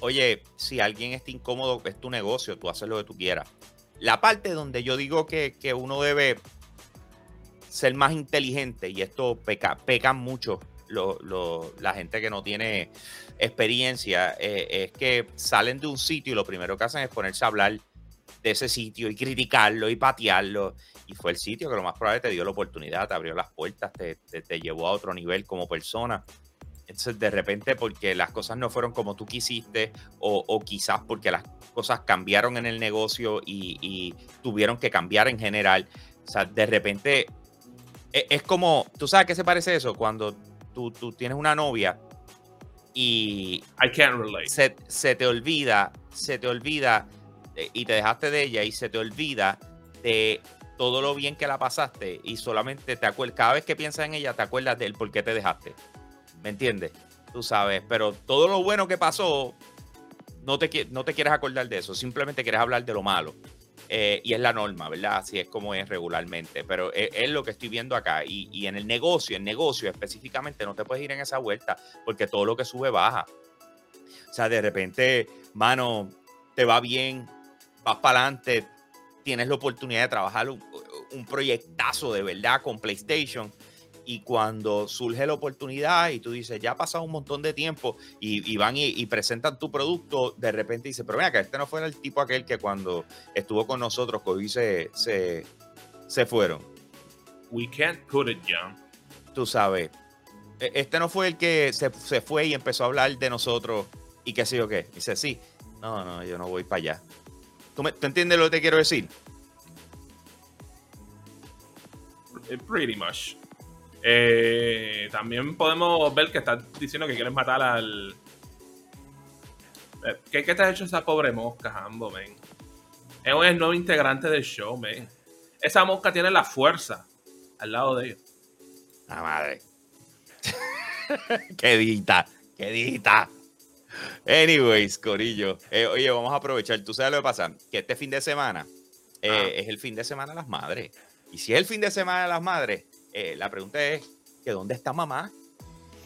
oye si alguien está incómodo es tu negocio tú haces lo que tú quieras. La parte donde yo digo que, que uno debe ser más inteligente y esto peca, pecan mucho lo- lo- la gente que no tiene experiencia eh, es que salen de un sitio y lo primero que hacen es ponerse a hablar de ese sitio y criticarlo y patearlo. Y fue el sitio que lo más probable te dio la oportunidad, te abrió las puertas, te, te- te llevó a otro nivel como persona. Entonces, de repente, porque las cosas no fueron como tú quisiste, o, o quizás porque las cosas cambiaron en el negocio y, y tuvieron que cambiar en general. O sea, de repente, e- es, como, ¿tú sabes qué se parece eso? Cuando tú, tú tienes una novia y I can't relate. se, se te olvida, se te olvida y te dejaste de ella y se te olvida de todo lo bien que la pasaste y solamente te acuerdas, cada vez que piensas en ella te acuerdas del por qué te dejaste. ¿Me entiendes? Tú sabes, pero todo lo bueno que pasó, no te, no te quieres acordar de eso, simplemente quieres hablar de lo malo. Eh, y es la norma, ¿verdad? Así es como es regularmente. Pero es, es lo que estoy viendo acá. Y, y en el negocio, en negocio específicamente, no te puedes ir en esa vuelta porque todo lo que sube baja. O sea, de repente, mano, te va bien, vas para adelante, tienes la oportunidad de trabajar un, un proyectazo de verdad con PlayStation. Y cuando surge la oportunidad y tú dices, ya ha pasado un montón de tiempo y, y van y, y presentan tu producto, de repente dices, pero mira, que este no fue el tipo aquel que cuando estuvo con nosotros, que hoy se, se, se fueron. We can't put it, John. Tú sabes, e- este no fue el que se, se fue y empezó a hablar de nosotros y qué sé yo qué. Dice, sí, no, no, yo no voy para allá. ¿Tú, me- tú entiendes lo que te quiero decir? Eh, Pretty much. Eh, también podemos ver que estás diciendo que quieres matar al. Eh, ¿Qué, qué te ha hecho esa pobre mosca, Jambo, men? Es un nuevo integrante del show, men. Esa mosca tiene la fuerza al lado de ellos. La madre. quedita, quedita. Anyways, Corillo. eh, oye, vamos a aprovechar. Tú sabes lo que pasa, que este fin de semana eh, Ah. es el fin de semana de las madres. Y si es el fin de semana de las madres, eh, la pregunta es, ¿que dónde está mamá?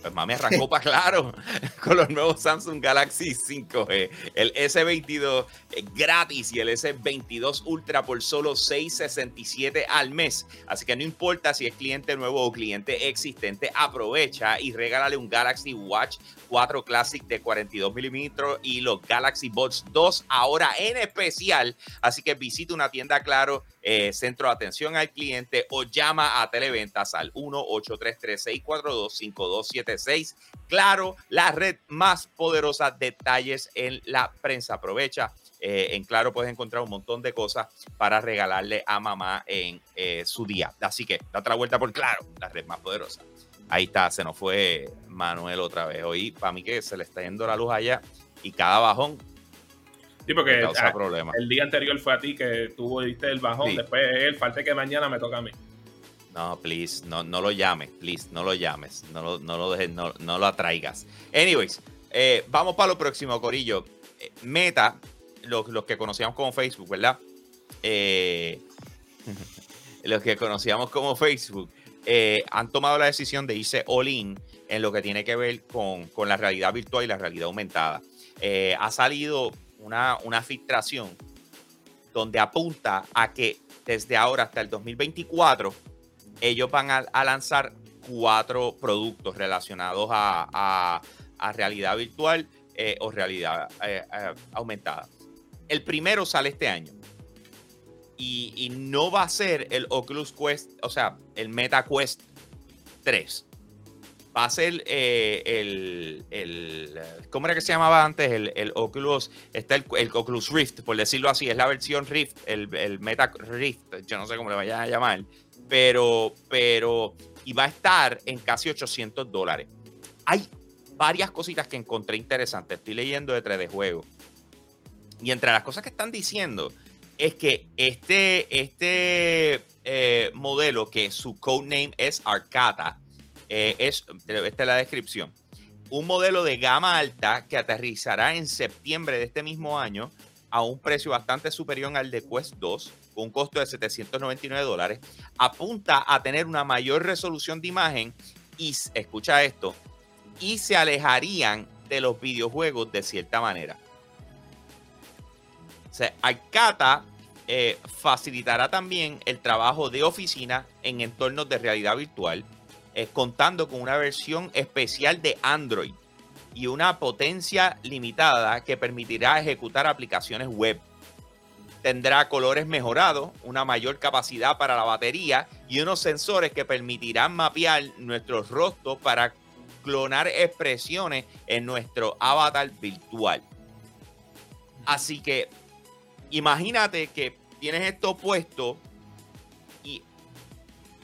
Pues mami arrancó para claro con los nuevos Samsung Galaxy 5G, el S22 eh, gratis y el S22 Ultra por solo 6.67 al mes. Así que no importa si es cliente nuevo o cliente existente, aprovecha y regálale un Galaxy Watch 4 Classic de 42 milímetros y los Galaxy Buds 2 ahora en especial. Así que visita una tienda Claro, eh, centro de atención al cliente o llama a Televentas al 1-833-642-5276. Claro, la red más poderosa. Detalles en la prensa. Aprovecha. eh, en Claro puedes encontrar un montón de cosas para regalarle a mamá en eh, su día. Así que date la vuelta por Claro, la red más poderosa. Ahí está, se nos fue Manuel otra vez. Hoy, para mí que se le está yendo la luz allá y cada bajón Sí, porque causa ah, el día anterior fue a ti que tú diste el bajón. Sí. Después él, falta que mañana me toca a mí. No, please, no, no lo llames, please, no lo llames, no lo, no lo dejes, no, no lo atraigas. Anyways, eh, vamos para lo próximo, Corillo. Eh, Meta, los, los que conocíamos como Facebook, ¿verdad? Eh, los que conocíamos como Facebook, han tomado la decisión de irse all in en lo que tiene que ver con, con la realidad virtual y la realidad aumentada. Ha salido una, una filtración donde apunta a que desde ahora hasta el 2024 ellos van a, lanzar cuatro productos relacionados a, realidad virtual eh, o realidad eh, eh, aumentada. El primero sale este año. Y, no va a ser el Oculus Quest, o sea, el Meta Quest 3. Va a ser el, ¿Cómo era que se llamaba antes? El, Oculus. Está el, el Oculus Rift, por decirlo así. Es la versión Rift, el, el Meta Rift. Yo no sé cómo le vayan a llamar pero, pero, y va a estar en casi 800 dólares. Hay varias cositas que encontré interesantes. Estoy leyendo de 3D Juego. Y entre las cosas que están diciendo es que este, este eh, modelo, que su codename es Arcata, eh, es, esta es la descripción, un modelo de gama alta que aterrizará en septiembre de este mismo año a un precio bastante superior al de Quest 2, con un costo de 799 dólares, apunta a tener una mayor resolución de imagen y, escucha esto, y se alejarían de los videojuegos de cierta manera. O sea, eh, facilitará también el trabajo de oficina en entornos de realidad virtual, eh, contando con una versión especial de Android y una potencia limitada que permitirá ejecutar aplicaciones web. Tendrá colores mejorados, una mayor capacidad para la batería y unos sensores que permitirán mapear nuestros rostros para clonar expresiones en nuestro avatar virtual. Así que imagínate que tienes esto puesto y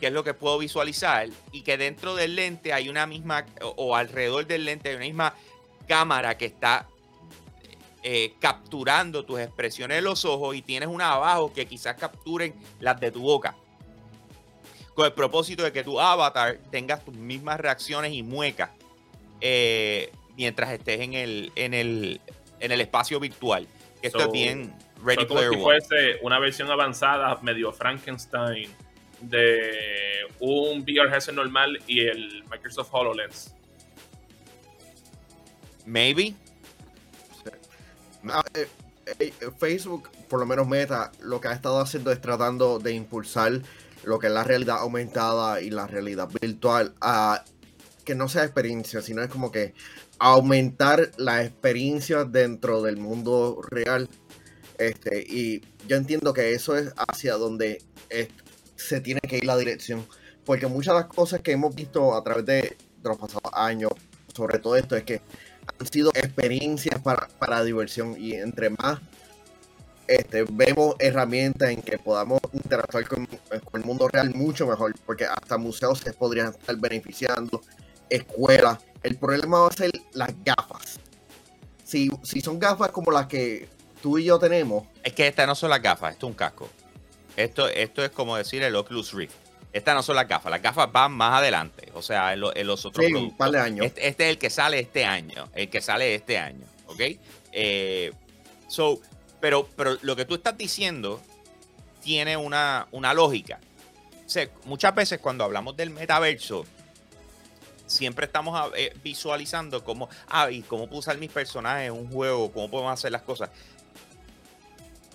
que es lo que puedo visualizar y que dentro del lente hay una misma o, alrededor del lente hay una misma cámara que está eh, capturando tus expresiones de los ojos y tienes una abajo que quizás capturen las de tu boca. Con el propósito de que tu avatar tenga tus mismas reacciones y muecas eh, mientras estés en el, en el, en el espacio virtual. Esto es bien Ready como si fuese una versión avanzada, medio Frankenstein, de un VR headset normal y el Microsoft HoloLens. Maybe. Ah, eh, eh, Facebook, por lo menos Meta, lo que ha estado haciendo es tratando de impulsar lo que es la realidad aumentada y la realidad virtual a que no sea experiencia, sino es como que aumentar la experiencia dentro del mundo real. Este, y yo entiendo que eso es hacia donde se tiene que ir la dirección. Porque muchas de las cosas que hemos visto a través de, los pasados años, sobre todo esto, es que han sido experiencias para, para diversión. Y entre más este, vemos herramientas en que podamos interactuar con, el mundo real mucho mejor, porque hasta museos se podrían estar beneficiando, escuelas. El problema va a ser las gafas. Si, si son gafas como las que tú y yo tenemos. Es que estas no son las gafas, esto es un casco. Esto, esto es como decir el Oculus Rift. Estas no son las gafas, las gafas van más adelante, o sea, en, los otros sí, un par de años. Este, este, es el que sale este año, el que sale este año, ¿ok? Eh, so, pero, pero lo que tú estás diciendo tiene una, una lógica. O sea, muchas veces cuando hablamos del metaverso, siempre estamos eh, visualizando cómo, ah, y cómo puedo usar mis personajes en un juego, cómo podemos hacer las cosas.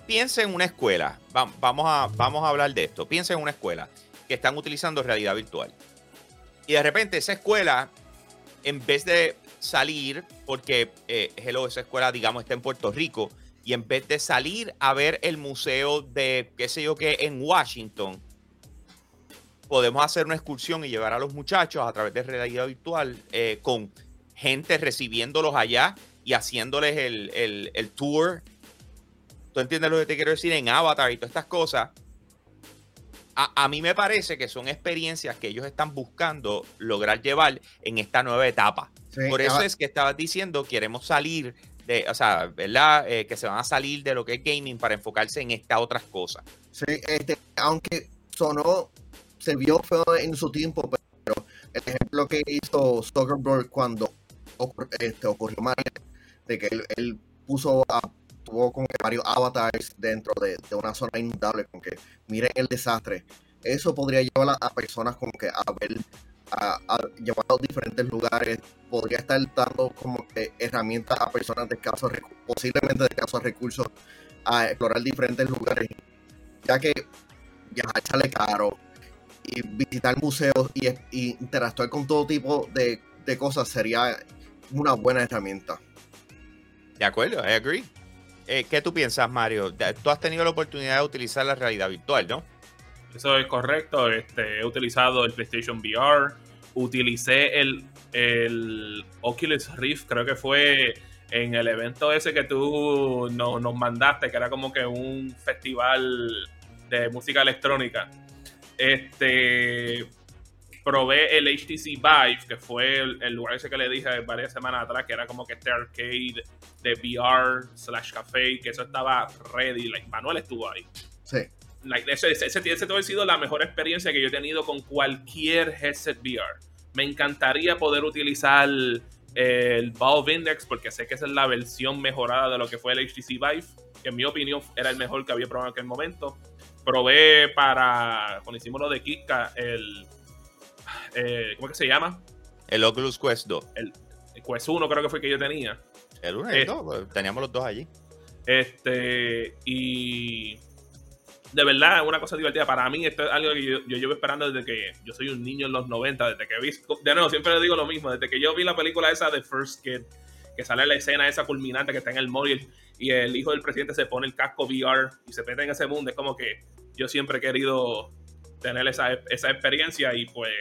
Piensa en una escuela, vamos a, vamos a hablar de esto, piensa en una escuela están utilizando realidad virtual. Y de repente esa escuela, en vez de salir, porque eh, hello, esa escuela, digamos, está en Puerto Rico, y en vez de salir a ver el museo de, qué sé yo qué, en Washington, podemos hacer una excursión y llevar a los muchachos a través de realidad virtual eh, con gente recibiéndolos allá y haciéndoles el, tour. ¿Tú entiendes lo que te quiero decir? En Avatar y todas estas cosas. A, mí me parece que son experiencias que ellos están buscando lograr llevar en esta nueva etapa. Por eso es que estabas diciendo, queremos salir de, o sea, ¿verdad? Eh, que se van a salir de lo que es gaming para enfocarse en estas otras cosas. Sí, este, aunque sonó se vio feo en su tiempo, pero el ejemplo que hizo Zuckerberg cuando este, ocurrió Mario, de que él, puso a, tuvo como que varios avatars dentro de, una zona inundable, como que miren el desastre. Eso podría llevar a, personas como que a ver, a, llevar a diferentes lugares, podría estar dando como que herramientas a personas de escasos posiblemente de escasos recursos, a explorar diferentes lugares, ya que viajar sale caro, y visitar museos y, interactuar con todo tipo de, cosas sería una buena herramienta. De acuerdo, I agree. Eh, ¿Qué tú piensas, Mario? Tú has tenido la oportunidad de utilizar la realidad virtual, ¿no? Eso es correcto. Este, he utilizado el PlayStation VR, utilicé el, el Oculus Rift, creo que fue en el evento ese que tú nos mandaste, que era como que un festival de música electrónica. Este. Probé el HTC Vive, que fue el, el lugar ese que le dije varias semanas atrás, que era como que este arcade de VR slash café, que eso estaba ready. Like, Manuel estuvo ahí. Sí. Like, ese, ese, ese, ese ha sido la mejor experiencia que yo he tenido con cualquier headset VR. Me encantaría poder utilizar el Valve Index porque sé que esa es la versión mejorada de lo que fue el HTC Vive, que en mi opinión era el mejor que había probado en aquel momento. Probé para, cuando hicimos lo de Kika, el, eh, ¿cómo es que se llama? El Oculus Quest 2. El, el Quest 1 creo que fue el que yo tenía. El 1 y el 2, teníamos los dos allí. Este, y de verdad es una cosa divertida. Para mí, esto es algo que yo, yo llevo esperando desde que yo soy un niño en los 90, desde que vi. De nuevo, siempre le digo lo mismo. Desde que yo vi la película esa de First Kid, que sale la escena esa culminante que está en el móvil y el hijo del presidente se pone el casco VR y se mete en ese mundo. Es como que yo siempre he querido tener esa, esa experiencia y pues.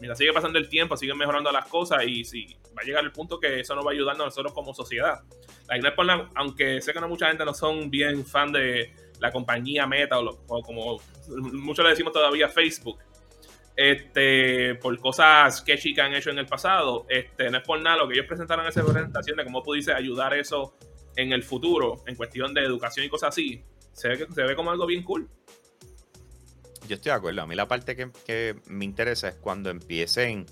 Mientras sigue pasando el tiempo, siguen mejorando las cosas y si va a llegar el punto que eso nos va ayudando a nosotros como sociedad. Like, no nada, aunque sé que no mucha gente no son bien fan de la compañía Meta o como muchos le decimos todavía Facebook, este, por cosas sketchy que han hecho en el pasado, este, no es por nada lo que ellos presentaron en esa presentación de cómo pudiese ayudar eso en el futuro, en cuestión de educación y cosas así, se ve, que- se ve como algo bien cool. Yo estoy de acuerdo. A mí la parte que, que me interesa es cuando empiecen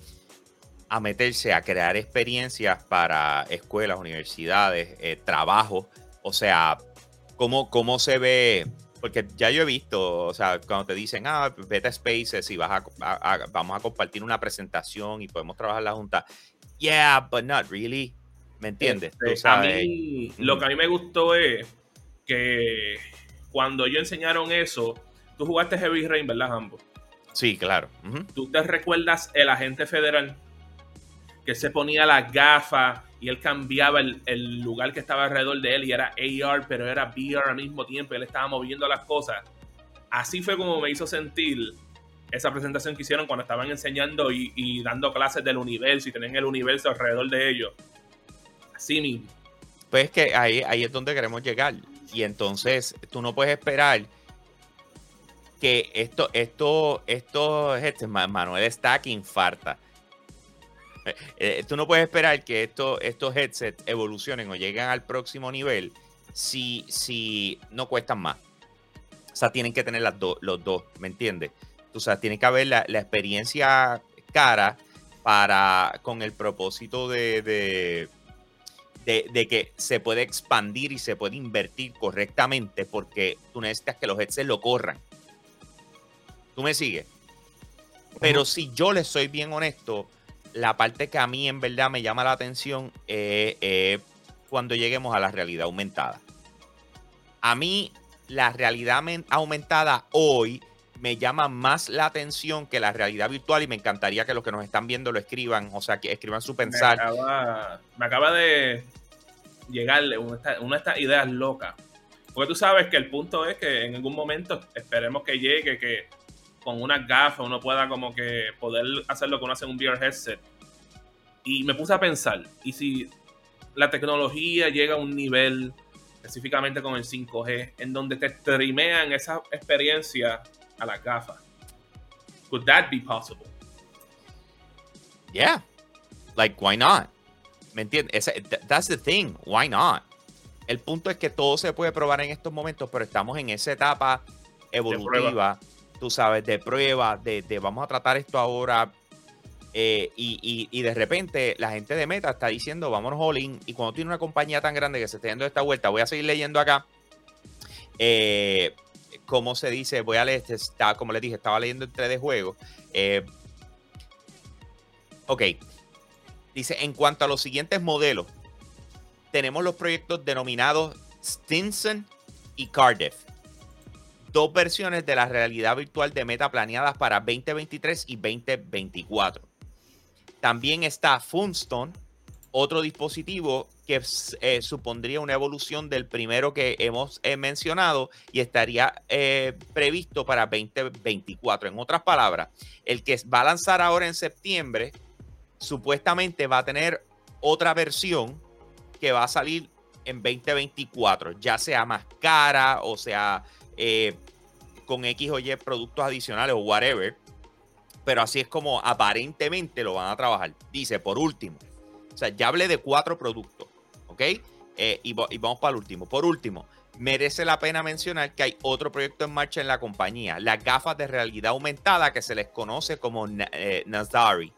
a meterse a crear experiencias para escuelas, universidades, eh, trabajo. O sea, cómo, cómo se ve. Porque ya yo he visto, o sea, cuando te dicen, ah, vete a Spaces y vas a, a- a- vamos a compartir una presentación y podemos trabajar la junta. Yeah, but not really. ¿Me entiendes? Este, a mí, lo que a mí me gustó es que cuando ellos enseñaron eso, tú jugaste Heavy Rain, ¿verdad, Hambo? Sí, claro. ¿Tú te recuerdas el agente federal que se ponía las gafas y él cambiaba el, el lugar que estaba alrededor de él y era AR, pero era VR al mismo tiempo? y Él estaba moviendo las cosas. Así fue como me hizo sentir esa presentación que hicieron cuando estaban enseñando y, y dando clases del universo y tenían el universo alrededor de ellos. Así mismo. Pues es que ahí, ahí es donde queremos llegar. Y entonces tú no puedes esperar que esto, esto, esto, este, Ma- Manuel está que infarta. Eh, eh, tú no puedes esperar que esto, estos headsets evolucionen o lleguen al próximo nivel si, si no cuestan más. O sea, tienen que tener los dos, ¿me entiendes? O sea, tiene que haber la, la experiencia cara para, con el propósito de, de, de, de que se puede expandir y se puede invertir correctamente porque tú necesitas que los headsets lo corran. ¿Tú me sigues? Pero si yo les soy bien honesto, la parte que a mí en verdad me llama la atención es eh, cuando lleguemos a la realidad aumentada. A mí la realidad men- aumentada hoy me llama más la atención que la realidad virtual y me encantaría que los que nos están viendo lo escriban, o sea, que escriban su Me pensar. acaba, me acaba de llegarle una, una de estas ideas locas. Porque tú sabes que el punto es que en algún momento esperemos que llegue, que con unas gafas uno pueda como que poder hacer lo que uno hace en un VR headset. Y me puse a pensar, ¿y si la tecnología llega a un nivel, específicamente con el 5G, en donde te streamean esa experiencia a las gafas? Could that be possible? Yeah. Like, why not? ¿Me entiendes? That's the thing. Why not? El punto es que todo se puede probar en estos momentos, pero estamos en esa etapa evolutiva, tú sabes, de prueba, de, de vamos a tratar esto ahora. eh, y, y- y de repente la gente de Meta está diciendo, vámonos all in. Y cuando tiene una compañía tan grande que se está dando esta vuelta, voy a seguir leyendo acá. Eh, ¿Cómo se dice? Voy a leer, está, como les dije, estaba leyendo entre de juegos. Eh, Ok. Dice, en cuanto a los siguientes modelos, tenemos los proyectos denominados Stinson y Cardiff. Dos versiones de la realidad virtual de Meta planeadas para 2023 y 2024. También está Funstone, otro dispositivo que eh, supondría una evolución del primero que hemos eh, mencionado y estaría eh, previsto para 2024. En otras palabras, el que va a lanzar ahora en septiembre supuestamente va a tener otra versión que va a salir en 2024, ya sea más cara o sea eh, con X o Y productos adicionales o whatever. pero así es como aparentemente lo van a trabajar. Dice, por último, o sea, ya hablé de cuatro productos, ¿ok? Eh, y, vamos para el último. Por último, merece la pena mencionar que hay otro proyecto en marcha en la compañía, las gafas de realidad aumentada que se les conoce como eh, Nazari.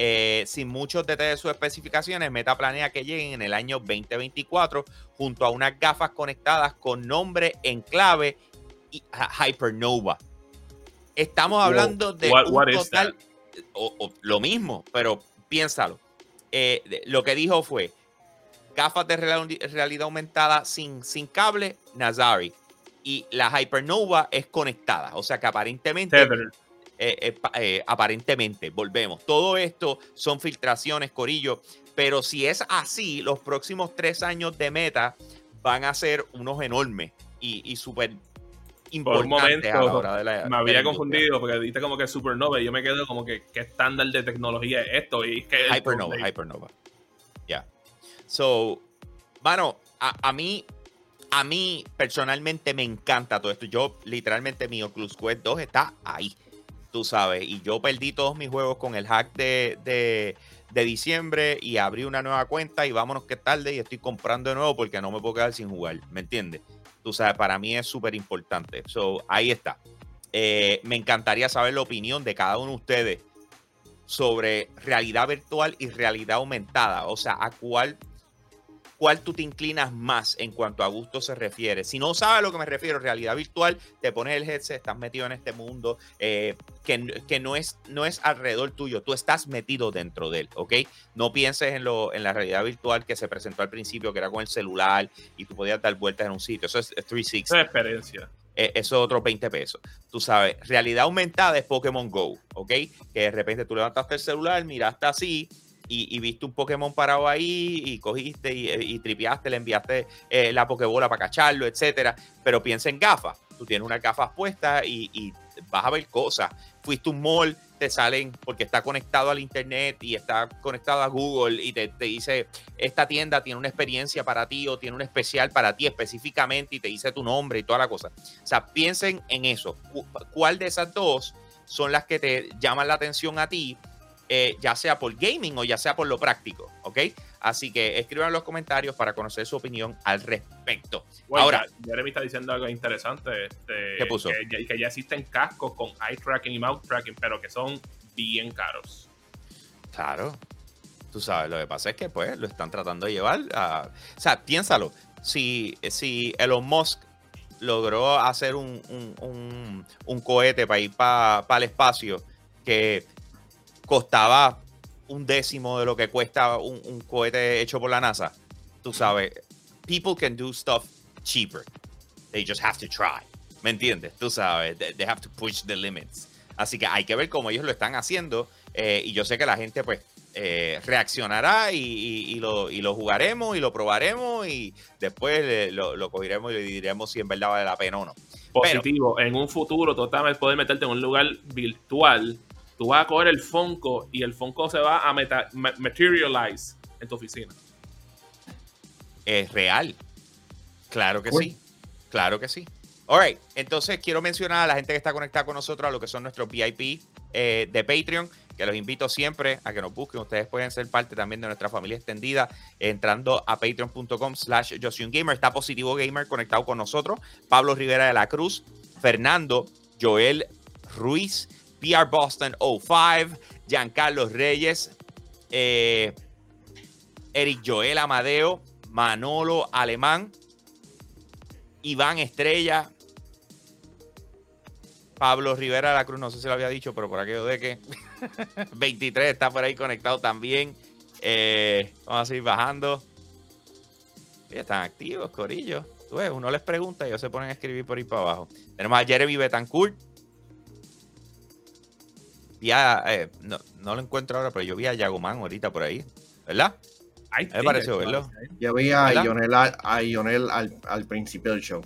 Eh, sin muchos detalles de sus especificaciones, Meta planea que lleguen en el año 2024 junto a unas gafas conectadas con nombre en clave y Hypernova. Estamos hablando de un total, o, lo mismo, pero piénsalo. Eh, lo que dijo fue gafas de realidad aumentada sin, sin cable, Nazari. Y la Hypernova es conectada, o sea que aparentemente eh, eh, aparentemente, volvemos. Todo esto son filtraciones, Corillo, pero si es así, los próximos tres años de meta van a ser unos enormes y, y súper por un momento me había confundido porque viste como que supernova y yo me quedo como que qué estándar de tecnología es esto y que hypernova hypernova. Ya. So bueno a, a, mí a mí personalmente me encanta todo esto. Yo literalmente mi Oculus Quest 2 está ahí tú sabes. Y yo perdí todos mis juegos con el hack de, de, diciembre y abrí una nueva cuenta y vámonos que tarde y estoy comprando de nuevo porque no me puedo quedar sin jugar, ¿me entiendes? Tú sabes, para mí es súper importante. Ahí está. Eh, me encantaría saber la opinión de cada uno de ustedes sobre realidad virtual y realidad aumentada. O sea, a cuál cuál tú te inclinas más en cuanto a gusto se refiere. Si no sabes a lo que me refiero, realidad virtual, te pones el headset, estás metido en este mundo eh, que, que, no, es, no es alrededor tuyo, tú estás metido dentro de él, ¿ok? No pienses en, lo, en la realidad virtual que se presentó al principio, que era con el celular y tú podías dar vueltas en un sitio. Eso es 360. Esa experiencia eh, eso es otros 20 pesos. Tú sabes, realidad aumentada es Pokémon Go, ¿ok? Que de repente tú levantaste el celular, miraste así y, viste un Pokémon parado ahí y cogiste y, y tripeaste, le enviaste eh, la Pokébola para cacharlo, etcétera. Pero piensa en gafas. Tú tienes unas gafas puestas y, vas a ver cosas. Fuiste un mall, te salen porque está conectado al internet y está conectado a Google y te, te, dice, esta tienda tiene una experiencia para ti o tiene un especial para ti específicamente y te dice tu nombre y toda la cosa. O sea, piensen en eso. ¿Cuál de esas dos son las que te llaman la atención a ti eh, ya sea por gaming o ya sea por lo práctico, ¿ok? Así que escriban en los comentarios para conocer su opinión al respecto. Ahora, Jeremy está diciendo algo interesante. Este, ¿Qué puso? Que, que, ya existen cascos con eye tracking y mouth tracking, pero que son bien caros. Claro. Tú sabes, lo que pasa es que pues lo están tratando de llevar a... O sea, piénsalo. Si, si Elon Musk logró hacer un, un, un, cohete para ir para el espacio que costaba un décimo de lo que cuesta un, cohete hecho por la NASA. Tú sabes, people can do stuff cheaper. They just have to try. ¿Me entiendes? Tú sabes, they, have to push the limits. Así que hay que ver cómo ellos lo están haciendo. Eh, y yo sé que la gente, pues, eh, reaccionará y, lo, y, lo, jugaremos y lo probaremos y después lo, lo cogeremos y le diremos si en verdad vale la pena o no. Positivo, en un futuro total poder meterte en un lugar virtual tú vas a coger el Funko y el Funko se va a materialize en tu oficina. Es real. Claro que sí. Claro que sí. Alright, entonces quiero mencionar a la gente que está conectada con nosotros, a lo que son nuestros VIP eh, de Patreon, que los invito siempre a que nos busquen. Ustedes pueden ser parte también de nuestra familia extendida entrando a patreon.com slash Gamer. Está Positivo Gamer conectado con nosotros. Pablo Rivera de la Cruz, Fernando, Joel Ruiz, PR Boston 05, Giancarlo Reyes, eh, Eric Joel Amadeo, Manolo Alemán, Iván Estrella, Pablo Rivera de la Cruz, no sé si lo había dicho, pero por aquello de que 23 está por ahí conectado también. Eh, vamos a seguir bajando. Ya están activos, Corillo. uno les pregunta y ellos se ponen a escribir por ahí para abajo. Tenemos a Jeremy Betancourt, eh, no, lo encuentro ahora, pero yo vi a Yagomán ahorita por ahí, ¿verdad? me pareció verlo. Yo vi a Ionel, al, principio del show.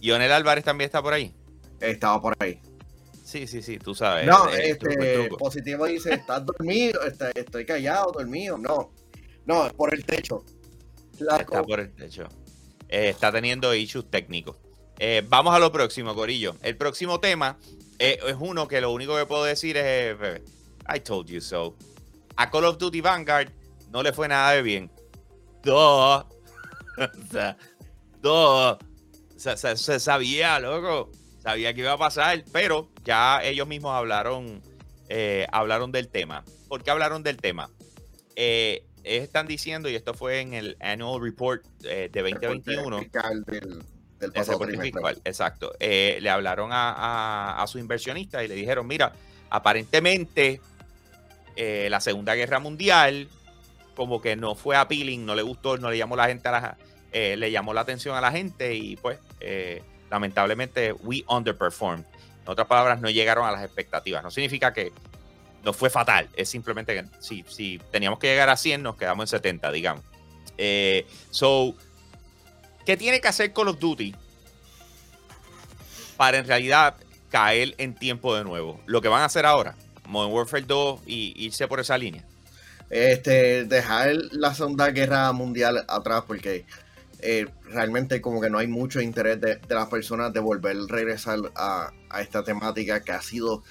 ¿Ionel Álvarez también está por ahí? Estaba por ahí. Sí, sí, sí, tú sabes. No, este, positivo dice, estás dormido, estoy callado, dormido. No, no, por el techo. está por el techo. Eh, está teniendo issues técnicos. Eh, vamos a lo próximo, Corillo. El próximo tema eh, es uno que lo único que puedo decir es, eh, I told you so. A Call of Duty Vanguard no le fue nada de bien. Duh. o sea, duh. Se, se- se sabía, loco. Sabía que iba a pasar, pero ya ellos mismos hablaron, eh, hablaron del tema. ¿Por qué hablaron del tema? Eh, están diciendo, y esto fue en el Annual Report eh, de 2021, Fiscal del, del pasado trimestre. exacto. Eh, le hablaron a, a, a sus inversionistas y le dijeron, mira, aparentemente eh, la Segunda Guerra Mundial como que no fue appealing, no le gustó, no le llamó la gente a la, eh, le llamó la atención a la gente y pues eh, lamentablemente we underperformed. En otras palabras, no llegaron a las expectativas. No significa que no fue fatal, es simplemente que si, si teníamos que llegar a 100, nos quedamos en 70, digamos. So, ¿qué tiene que hacer Call of Duty para en realidad caer en tiempo de nuevo? Lo que van a hacer ahora, Modern Warfare 2 y irse por esa línea. Este, dejar la Segunda Guerra Mundial atrás porque eh, realmente como que no hay mucho interés de, las personas de volver a regresar a, esta temática que ha sido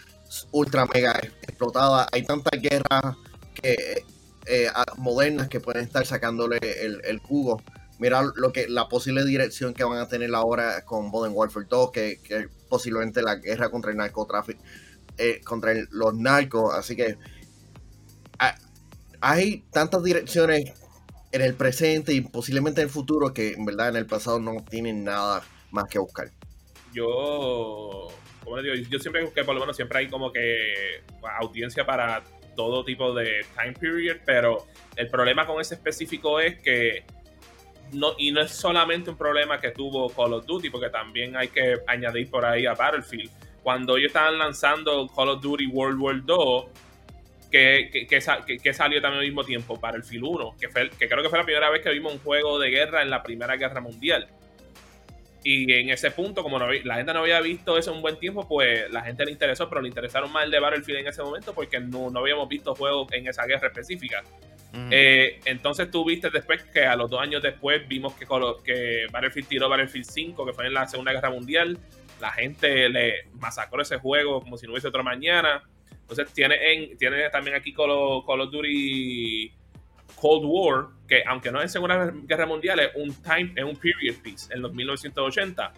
ultra mega explotada. Hay tantas guerras que, eh, a- modernas que pueden estar sacándole el, el jugo. Mira lo que la posible dirección que van a tener ahora con Modern Warfare 2, que, que posiblemente la guerra contra el narcotráfico, eh, contra los narcos. Así que ah, hay tantas direcciones en el presente y posiblemente en el futuro que en verdad en el pasado no tienen nada más que buscar. yo, como les digo, yo siempre que por lo menos siempre hay como que audiencia para todo tipo de time period, pero el problema con ese específico es que no, y no es solamente un problema que tuvo Call of Duty, porque también hay que añadir por ahí a Battlefield. Cuando ellos estaban lanzando Call of Duty World War 2, que, que, que que- salió también al mismo tiempo, Battlefield 1, que, fue, que creo que fue la primera vez que vimos un juego de guerra en la Primera Guerra Mundial. Y en ese punto, como no la gente no había visto eso en un buen tiempo, pues la gente le interesó, pero le interesaron más el de Battlefield en ese momento porque no, no habíamos visto juegos en esa guerra específica. Eh, entonces tú viste después que a los dos años después vimos que, Battlefield tiró Battlefield 5, que fue en la Segunda Guerra Mundial. La gente le masacró ese juego como si no hubiese otro mañana. Entonces tiene, en, también aquí Call of, Duty Cold War, que aunque no es Segunda Guerra Mundial, es un time, es un period piece en los 1980.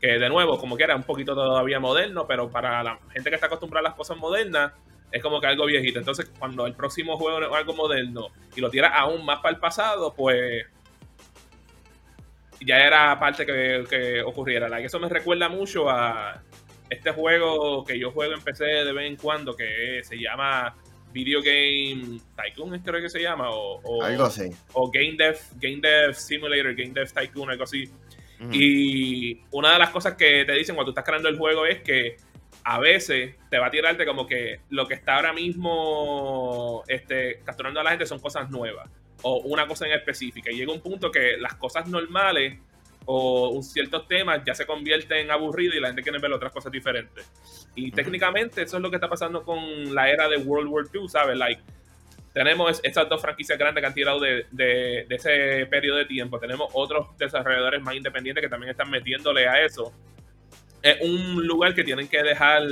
Que de nuevo, como que era un poquito todavía moderno, pero para la gente que está acostumbrada a las cosas modernas, es como que algo viejito. Entonces, cuando el próximo juego es algo moderno y lo tira aún más para el pasado, pues ya era parte que, que ocurriera. Like, eso me recuerda mucho a este juego que yo juego en PC de vez en cuando, que se llama Video Game Tycoon, creo que se llama, o, o- Algo así. o Game Dev, Game Dev Simulator, Game Dev Tycoon, algo así. Y una de las cosas que te dicen cuando tú estás creando el juego es que a veces te va a tirarte como que lo que está ahora mismo este, capturando a la gente son cosas nuevas o una cosa en específica. Y llega un punto que las cosas normales o ciertos temas ya se convierten en aburridos y la gente quiere ver otras cosas diferentes. Y técnicamente eso es lo que está pasando con la era de World War II, ¿sabes? Like, tenemos es- estas dos franquicias grandes que han tirado de, de- de ese periodo de tiempo. Tenemos otros desarrolladores más independientes que también están metiéndole a eso. Es un lugar que tienen que dejar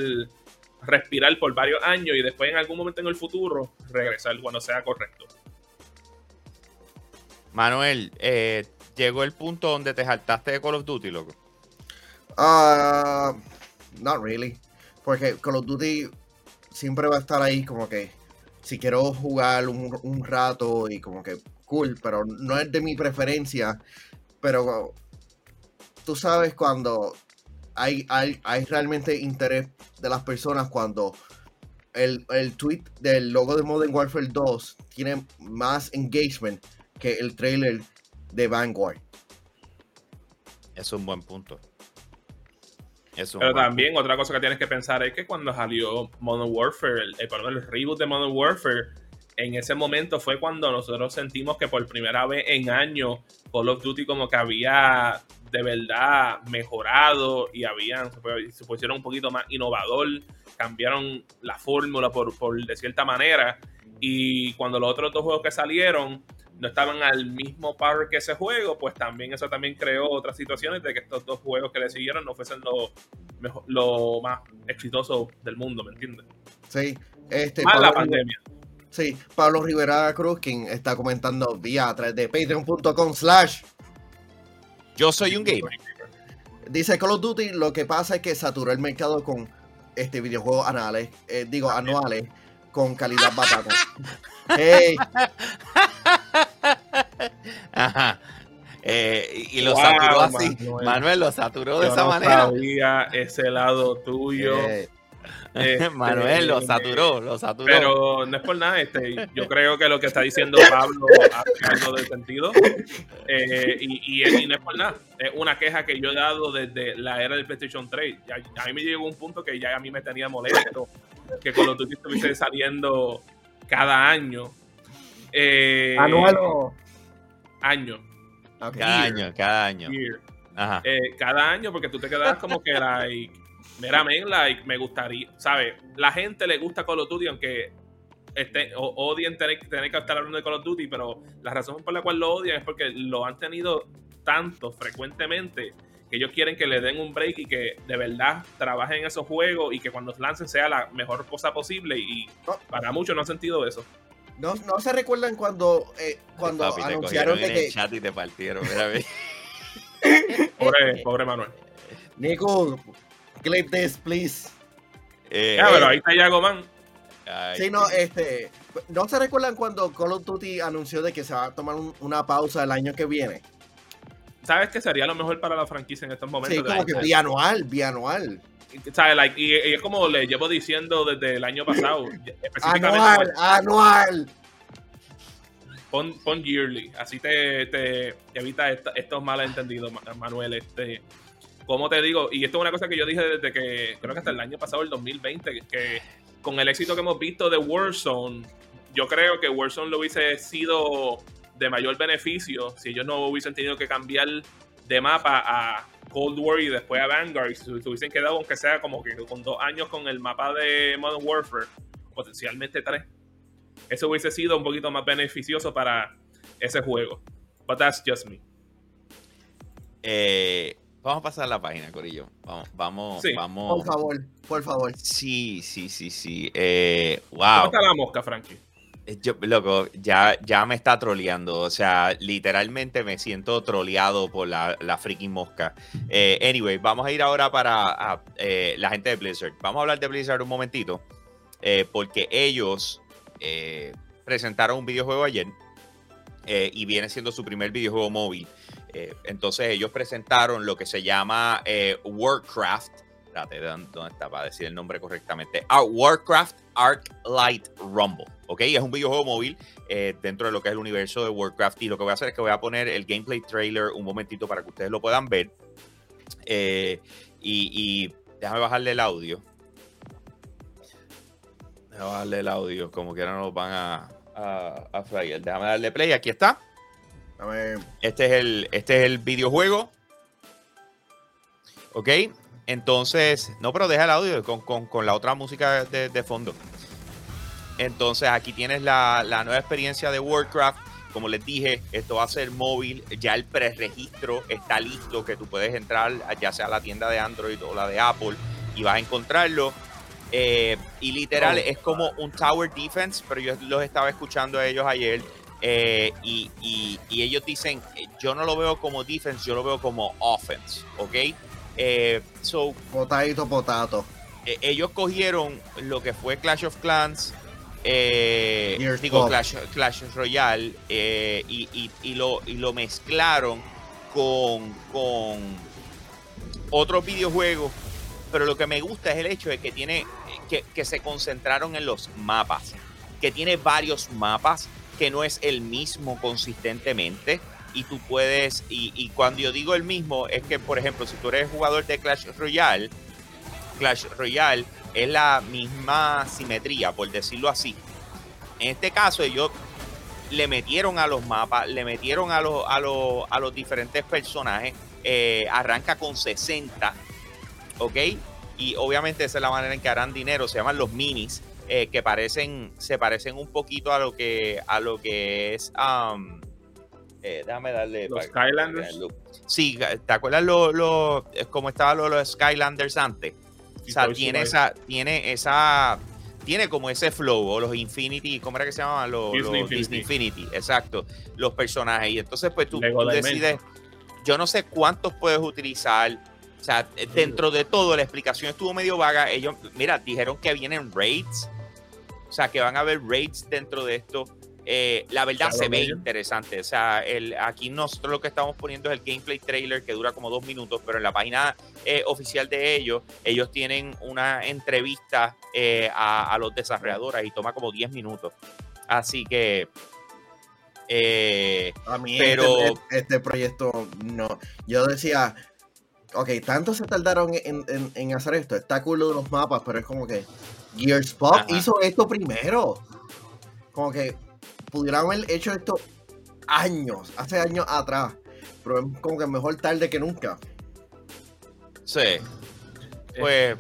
respirar por varios años y después en algún momento en el futuro regresar cuando sea correcto. Manuel, eh, llegó el punto donde te saltaste de Call of Duty, loco. Ah, not really. Porque Call of Duty siempre va a estar ahí como que si quiero jugar un, un rato y como que cool, pero no es de mi preferencia. Pero tú sabes cuando hay, hay, hay realmente interés de las personas cuando el, el tweet del logo de Modern Warfare 2 tiene más engagement que el trailer de Vanguard. Es un buen punto. Es un Pero buen también otra cosa que tienes que pensar es que cuando salió Modern Warfare, el, el, perdón, el reboot de Modern Warfare, en ese momento fue cuando nosotros sentimos que por primera vez en años Call of Duty como que había de verdad mejorado y habían, se, pusieron un poquito más innovador, cambiaron la fórmula por, por de cierta manera y cuando los otros dos juegos que salieron no estaban al mismo par que ese juego, pues también eso también creó otras situaciones de que estos dos juegos que le siguieron no fuesen los mejor- lo más exitoso del mundo, ¿me entiendes? Sí. Este, Más la pandemia. sí, Pablo Rivera Cruz, quien está comentando vía a través de patreon.com slash Yo soy un gamer. Dice Call of Duty, lo que pasa es que saturó el mercado con este videojuegos anuales, eh, digo anuales, con calidad batata. Hey, Ajá. Eh, y lo Wow, saturó así. Manuel. Manuel lo saturó de esa no manera. sabía ese lado tuyo. Eh, Este, Manuel lo saturó, lo saturó. Pero no es por nada, este, yo creo que lo que está diciendo Pablo hace algo de sentido. Eh, y, y- y no es por nada. Es una queja que yo he dado desde la era del PlayStation 3. Ya- a mí me llegó un punto que ya a mí me tenía molesto que Call of Duty estuviese saliendo cada año. Eh, Anual o. Año. cada year. año, cada año. year. Ajá. Eh, cada año porque tú te quedas como que like mira men, like me gustaría sabes la gente le gusta Call of Duty aunque este, o- odien tener, tener que estar hablando de Call of Duty pero la razón por la cual lo odian es porque lo han tenido tanto frecuentemente que ellos quieren que le den un break y que de verdad trabajen en esos juegos y que cuando lancen sea la mejor cosa posible y No. para muchos no han sentido eso No, no se recuerdan cuando, eh, cuando Papi, anunciaron de en el que chat y te partieron. Mira, pobre, pobre Manuel Nico, clip this, please. Eh, ya, pero ahí está Yago Man ay, Sí, no, este, no se recuerdan cuando Call of Duty anunció de que se va a tomar un- una pausa el año que viene. sabes que sería lo mejor para la franquicia en estos momentos Sí, como que bianual, bianual. ¿sabes? Like, y, y es como le llevo diciendo desde el año pasado. específicamente Anual, anual. pon, pon yearly. Así te, te evita esta- estos malentendidos, Ma- Manuel. Este, como te digo, y esto es una cosa que yo dije desde que creo que hasta el año pasado, el 2020, que, con el éxito que hemos visto de Warzone, yo creo que Warzone lo hubiese sido de mayor beneficio si ellos no hubiesen tenido que cambiar de mapa a Cold War y después a Vanguard. Si se hubiesen quedado aunque sea como que con dos años con el mapa de Modern Warfare potencialmente tres eso hubiese sido un poquito más beneficioso para ese juego. But that's just me. Eh, vamos a pasar la página, Corillo. Vamos, vamos, Sí, vamos. Por favor, por favor. Sí, sí, sí, sí. Eh, ¿cómo wow. está la mosca Frankie? Eh, Yo, loco, ya, ya me está troleando. O sea, literalmente me siento troleado por la, la freaking mosca. Eh, anyway, vamos a ir ahora para a, eh, la gente de Blizzard. Vamos a hablar de Blizzard un momentito. eh, porque ellos eh, presentaron un videojuego ayer. eh, y viene siendo su primer videojuego móvil. Eh, entonces ellos presentaron lo que se llama eh, Warcraft. Espérate, ¿dónde está para decir el nombre correctamente? Ah, Warcraft Arc Light Rumble. ¿Ok? Es un videojuego móvil eh, dentro de lo que es el universo de Warcraft. Y lo que voy a hacer es que voy a poner el gameplay trailer un momentito para que ustedes lo puedan ver. Eh, y, déjame bajarle el audio. Déjame bajarle el audio, como que ahora nos van a, a, a. Déjame darle play. Aquí está. Dame- Este es el, este es el videojuego. Ok. Entonces, no, pero deja el audio con, con- con la otra música de, de fondo. Entonces, aquí tienes la, la nueva experiencia de Warcraft. Como les dije, esto va a ser móvil. Ya el preregistro está listo, que tú puedes entrar ya sea a la tienda de Android o la de Apple y vas a encontrarlo. Eh, y literal Oh. es como un Tower Defense, pero yo los estaba escuchando a ellos ayer eh, y, y- y ellos dicen, eh, yo no lo veo como defense, yo lo veo como offense, ¿ok? Eh, so, Potato, potato. eh, ellos cogieron lo que fue Clash of Clans, digo. Clash, Clash Royale, y, y- y lo, y lo mezclaron con, con otros videojuegos. Pero lo que me gusta es el hecho de que tiene que, que se concentraron en los mapas, que tiene varios mapas, que no es el mismo consistentemente. Y tú puedes, y, y cuando yo digo el mismo, es que, por ejemplo, si tú eres jugador de Clash Royale, Clash Royale es la misma simetría, por decirlo así. En este caso, ellos le metieron a los mapas, le metieron a los, a los, a los diferentes personajes. eh, arranca con 60, ¿ok? Y obviamente esa es la manera en que harán dinero. Se llaman los minis, eh, que parecen, se parecen un poquito a lo que, a lo que es um, Eh, déjame darle. Los para- Skylanders. para. Sí, ¿te acuerdas lo, lo, eh, cómo estaban los, los Skylanders antes? O sea, tiene esa, tiene esa, tiene como ese flow, o los Infinity, ¿cómo era que se llamaban? Los Disney los Disney Infinity. Exacto, los personajes. Y entonces, pues tú, tú decides, yo no sé cuántos puedes utilizar. O sea, dentro de todo, la explicación estuvo medio vaga. Ellos, mira, dijeron que vienen raids. O sea, que van a haber raids dentro de esto. Eh, la verdad se ve interesante. O sea, el, aquí nosotros lo que estamos poniendo es el gameplay trailer que dura como dos minutos, pero en la página eh, oficial de ellos, ellos tienen una entrevista eh, a, a los desarrolladores y toma como 10 minutos. Así que... A mí Pero- este, este proyecto no. Yo decía, ok, tanto se tardaron en, en- en hacer esto. Está cool los mapas, pero es como que Gears Pop Ajá. hizo esto primero. Como que pudieran haber hecho esto años, hace años atrás. Pero es como que mejor tarde que nunca. sí. Pues...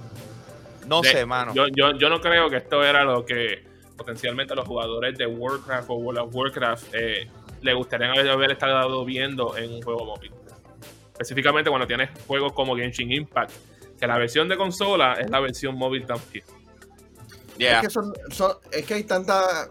No De- sé, mano. Yo, yo, yo no creo que esto era lo que potencialmente los jugadores de Warcraft o World of Warcraft eh, le gustaría haber, haber estado viendo en un juego móvil. Específicamente cuando tienes juegos como Genshin Impact, que la versión de consola es la versión móvil también. Yeah. Es, que son, son- es que hay tanta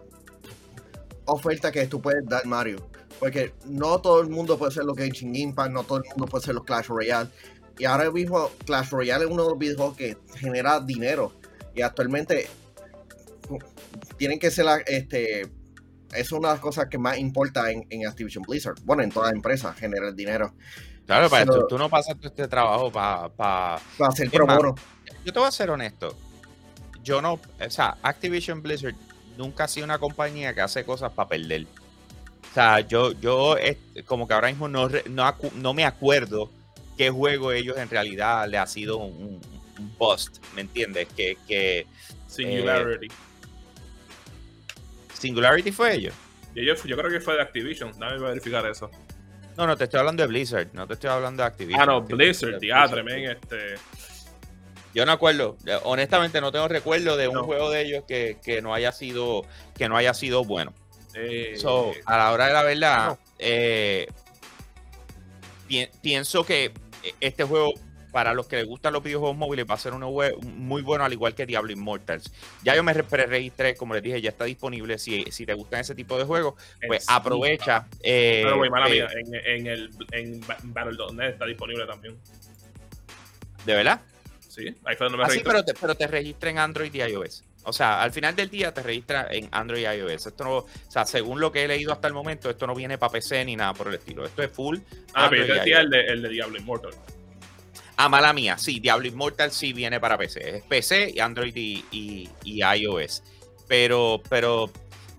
oferta que tú puedes dar, Mario. Porque no todo el mundo puede ser lo que es Genshin Impact, no todo el mundo puede ser los Clash Royale. Y ahora mismo Clash Royale es uno de los videojuegos que genera dinero. Y actualmente tienen que ser la- este es una de las cosas que más importa en, en Activision Blizzard. Bueno, en todas las empresas generar dinero. Claro, para Pero- tú, tú no pasas todo este trabajo para... Para hacer Es pro. Yo te voy a ser honesto. Yo no, o sea, Activision Blizzard nunca ha sido una compañía que hace cosas para perder. O sea, yo, yo eh, como que ahora mismo no, no, no me acuerdo qué juego ellos en realidad le ha sido un, un bust, ¿me entiendes? Que, que Singularity. Singularity fue ellos. Yo, yo creo que fue de Activision. Dame verificar eso. No, no, te estoy hablando de Blizzard, no te estoy hablando de Activision. Ah, no, Blizzard, Blizzard. men, este. Yo no acuerdo, honestamente no tengo recuerdo de un No. juego de ellos que, que no haya sido que no haya sido bueno. eh, So, a la hora de la verdad, no. eh, pi- pienso que este juego, para los que les gustan los videojuegos móviles, va a ser uno muy bueno, al igual que Diablo Immortals. Ya yo me re- pre-registré, como les dije, ya está disponible. Si, si te gustan ese tipo de juegos, pues aprovecha. eh, Pero, güey, mala eh, mía, en, en el en Ba- Battle.net está disponible también. ¿De verdad? Sí, me Así, registré. pero te, pero te registra en Android y iOS. O sea, al final del día te registra en Android y iOS. Esto no, o sea, según lo que he leído hasta el momento, esto no viene para PC ni nada por el estilo. Esto es full. Ah, pero yo decía el de, el de Diablo Immortal. Ah, mala mía, sí, Diablo Immortal sí viene para PC. Es PC, y Android y, y- y iOS. Pero, pero,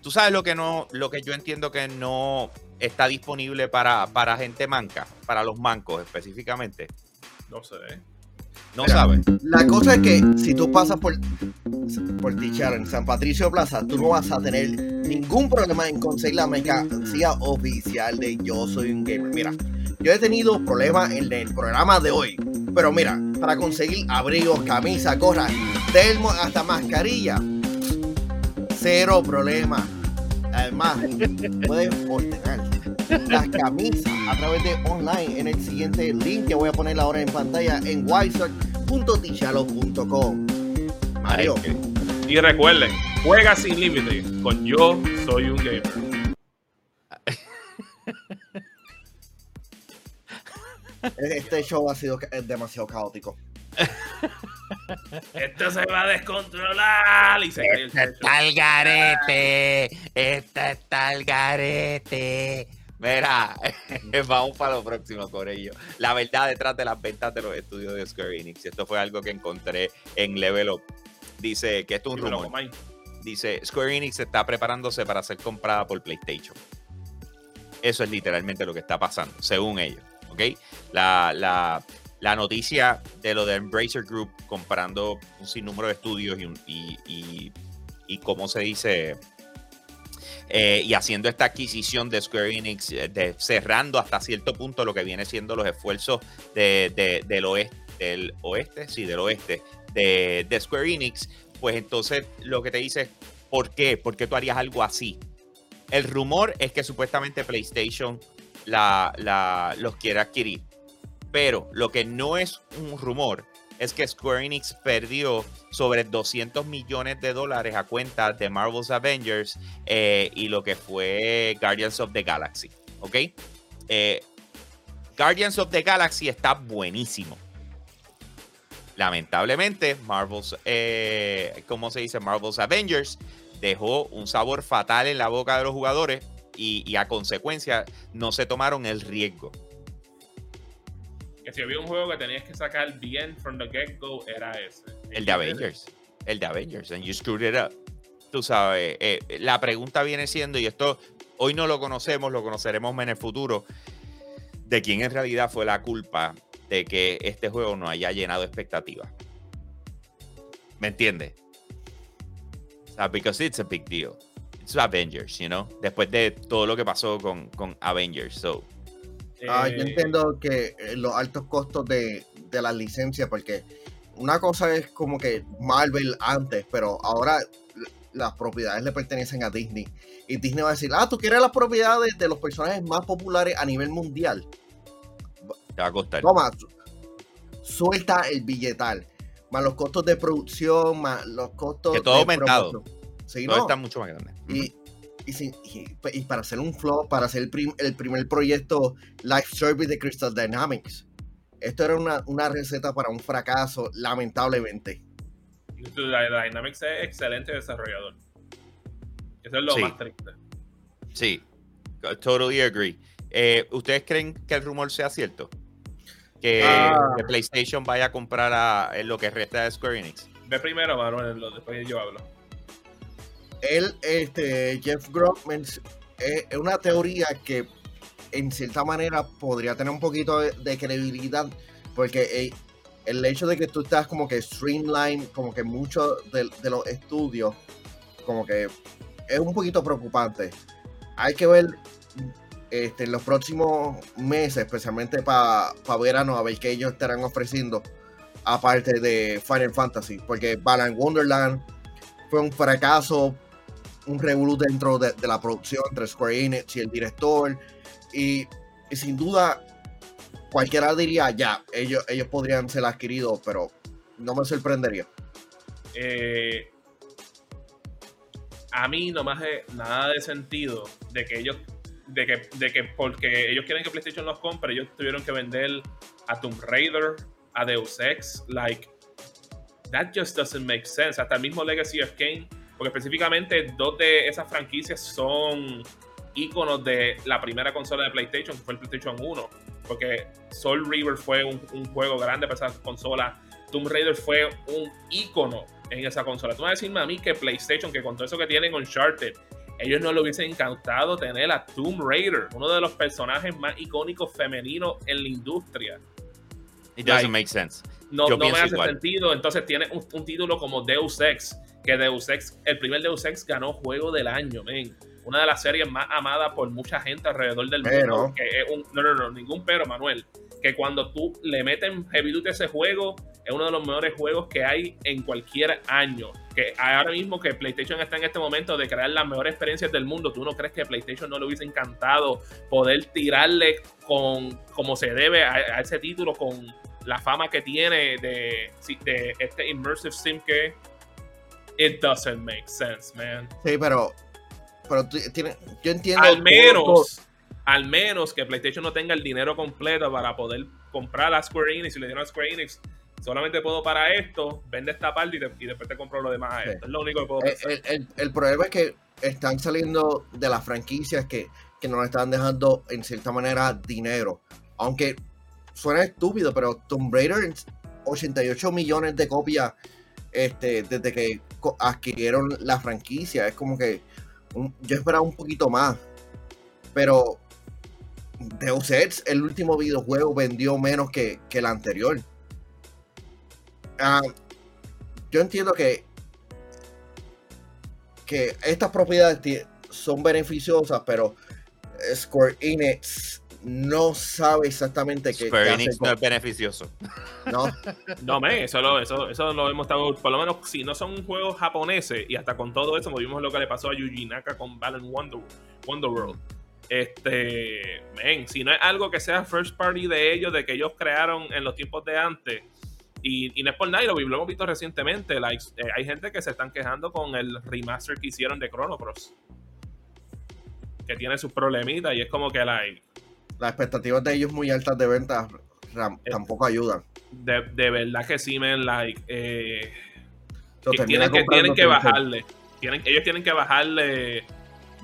tú sabes lo que no, lo que yo entiendo que no está disponible para, para gente manca, para los mancos específicamente. No sé. ¿eh? No sabes. La cosa es que si tú pasas por, por Tichar en San Patricio Plaza, tú no vas a tener ningún problema en conseguir la mercancía oficial de Yo Soy un Gamer. Mira, yo he tenido problemas en el programa de hoy, pero mira, para conseguir abrigos, camisa, gorra, termo, hasta mascarilla, cero problema. Además, puedes ordenar las camisas a través de online en el siguiente link que voy a poner ahora en pantalla en wiser.tichalo.com. Mario, Y recuerden, juega sin límite con Yo Soy un Gamer. este show ha sido demasiado caótico. Esto se va a descontrolar y se cae el techo. está el garete. Esta está el garete. Mira, vamos para lo próximo, Corello. La verdad detrás de las ventas de los estudios de Square Enix. Esto fue algo que encontré en Level Up. Dice que esto es un Dímelo, rumor. Comay. Dice, Square Enix está preparándose para ser comprada por PlayStation. Eso es literalmente lo que está pasando, según ellos. ¿Ok? La, la- la noticia de lo de Embracer Group comprando un sinnúmero de estudios y, y, y, y cómo se dice, eh, y haciendo esta adquisición de Square Enix, eh, de, cerrando hasta cierto punto lo que viene siendo los esfuerzos de, de- del oeste, sí, del oeste, de, Square Enix, pues entonces lo que te dice es, ¿por qué? ¿Por qué tú harías algo así? El rumor es que supuestamente PlayStation la, la- los quiere adquirir. Pero lo que no es un rumor es que Square Enix perdió sobre 200 millones de dólares a cuenta de Marvel's Avengers eh, y lo que fue Guardians of the Galaxy. ¿Ok? Eh, Guardians of the Galaxy está buenísimo. Lamentablemente, Marvel's, eh, ¿cómo se dice? Marvel's Avengers dejó un sabor fatal en la boca de los jugadores y, y a consecuencia no se tomaron el riesgo. Que si había un juego que tenías que sacar bien from the get-go, era ese. El de Avengers. El de Avengers. And you screwed it up. Tú sabes, eh, la pregunta viene siendo, y esto hoy no lo conocemos, lo conoceremos en el futuro, de quién en realidad fue la culpa de que este juego no haya llenado expectativas. ¿Me entiendes? O sea, because it's a big deal. It's Avengers, you know? Después de todo lo que pasó con, con Avengers. So, Ah, yo Eh, entiendo que eh, los altos costos de, de las licencias, porque una cosa es como que Marvel antes, pero ahora las propiedades le pertenecen a Disney. Y Disney va a decir, ah, tú quieres las propiedades de los personajes más populares a nivel mundial. te va a costar. Toma, su- suelta el billetal. Más los costos de producción, más los costos Que todo de aumentado. Sí, Todo no. está mucho más grande. Y, y, sin- y- y para hacer un flop, para hacer el, prim- el primer proyecto live service de Crystal Dynamics. Esto era una, una receta para un fracaso, lamentablemente. la- Dynamics es excelente desarrollador. Eso es lo Sí. más triste. Sí, totally agree. Eh, ¿Ustedes creen que el rumor sea cierto? Que, Ah. que PlayStation vaya a comprar a, en lo que resta de Square Enix. Ve primero, Manuel, lo- después yo hablo. Él, este, Jeff Grossman, es, es una teoría que en cierta manera podría tener un poquito de, credibilidad, porque el hecho de que tú estás como que streamline, como que muchos de, de los estudios, como que es un poquito preocupante. Hay que ver este, en los próximos meses, especialmente para verano, a ver qué ellos estarán ofreciendo, aparte de Final Fantasy, porque Balan Wonderland fue un fracaso, un revolú dentro de, de la producción entre Square Enix y el director, y, sin duda cualquiera diría, ya, ellos, ellos podrían ser adquiridos, pero no me sorprendería. Eh, a mí no me hace nada de sentido de que ellos, de que, de que porque ellos quieren que PlayStation los compre, ellos tuvieron que vender a Tomb Raider, a Deus Ex, like, that just doesn't make sense. Hasta el mismo Legacy of Kane, porque específicamente dos de esas franquicias son íconos de la primera consola de PlayStation, que fue el PlayStation 1, porque Soul River fue un, un juego grande para esa consola. Tomb Raider fue un ícono en esa consola. Tú vas a decirme a mí que PlayStation, que con todo eso que tienen Uncharted, ellos no le hubiesen encantado tener a Tomb Raider, uno de los personajes más icónicos femeninos en la industria. It doesn't Like, make sense. No, no me hace igual. sentido. Entonces tiene un, un título como Deus Ex, que Deus Ex, el primer Deus Ex ganó Juego del Año, men. Una de las series más amadas por mucha gente alrededor del Pero- mundo. Que es un, no, no, no, ningún pero, Manuel. Que cuando tú le meten heavy duty a ese juego, es uno de los mejores juegos que hay en cualquier año. Que ahora mismo que PlayStation está en este momento de crear las mejores experiencias del mundo, ¿tú no crees que PlayStation no le hubiese encantado poder tirarle con como se debe a, a ese título con la fama que tiene de, de este immersive sim que it doesn't make sense, man. Sí, pero, pero tú- tiene- yo entiendo. Al todo- menos, al menos que PlayStation no tenga el dinero completo para poder comprar a Square Enix y le dieron a Square Enix. Solamente puedo para esto, vende esta parte y, te- y después te compro lo demás a Sí. esto. Es lo único que puedo Eh, pensar. el, el- el problema es que están saliendo de las franquicias que, que nos están dejando en cierta manera dinero. Aunque suena estúpido, pero Tomb Raider 88 millones de copias este, desde que adquirieron la franquicia. Es como que yo esperaba un poquito más. Pero Deus Ex, el último videojuego, vendió menos que, que el anterior. Ah, yo entiendo que que estas propiedades son beneficiosas, pero Square Enix no sabe exactamente qué, Square Enix no es beneficioso. ¿no? No, men, eso lo, eso, eso lo hemos estado, por lo menos si no son juegos japoneses, y hasta con todo eso, vimos lo que le pasó a Yuji Naka con Balan Wonder, Wonderworld. Este, men, si no es algo que sea first party de ellos, de que ellos crearon en los tiempos de antes, y, y no es por nada, y lo, lo hemos visto recientemente, like, eh, hay gente que se están quejando con el remaster que hicieron de Chrono Cross. Que tiene sus problemitas y es como que like, Las expectativas de ellos muy altas de ventas Eh, tampoco ayudan. de, de verdad que sí, men, like, eh, que tienen, que, tienen bajarle. Tienen, ellos tienen que bajarle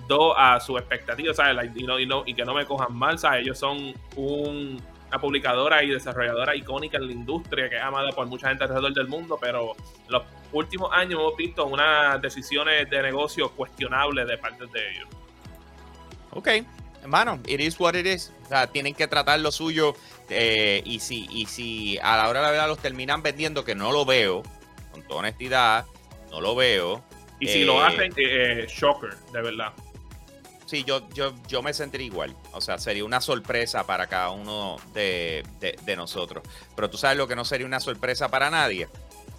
dos a su expectativa, ¿sabes? Like, y, no, y, no- y que no me cojan mal, ¿sabes? Ellos son un- una publicadora y desarrolladora icónica en la industria que es amada por mucha gente alrededor del mundo, pero en los últimos años hemos visto unas decisiones de negocio cuestionables de parte de ellos. Ok, hermano, it is what it is. O sea, tienen que tratar lo suyo. eh, y, si, y si a la hora de la verdad los terminan vendiendo, que no lo veo, con toda honestidad, no lo veo. Y si Eh, lo hacen, eh, eh, shocker, de verdad. Sí, yo, yo, yo me sentiría igual. O sea, sería una sorpresa para cada uno de, de- de nosotros. Pero tú sabes lo que no sería una sorpresa para nadie.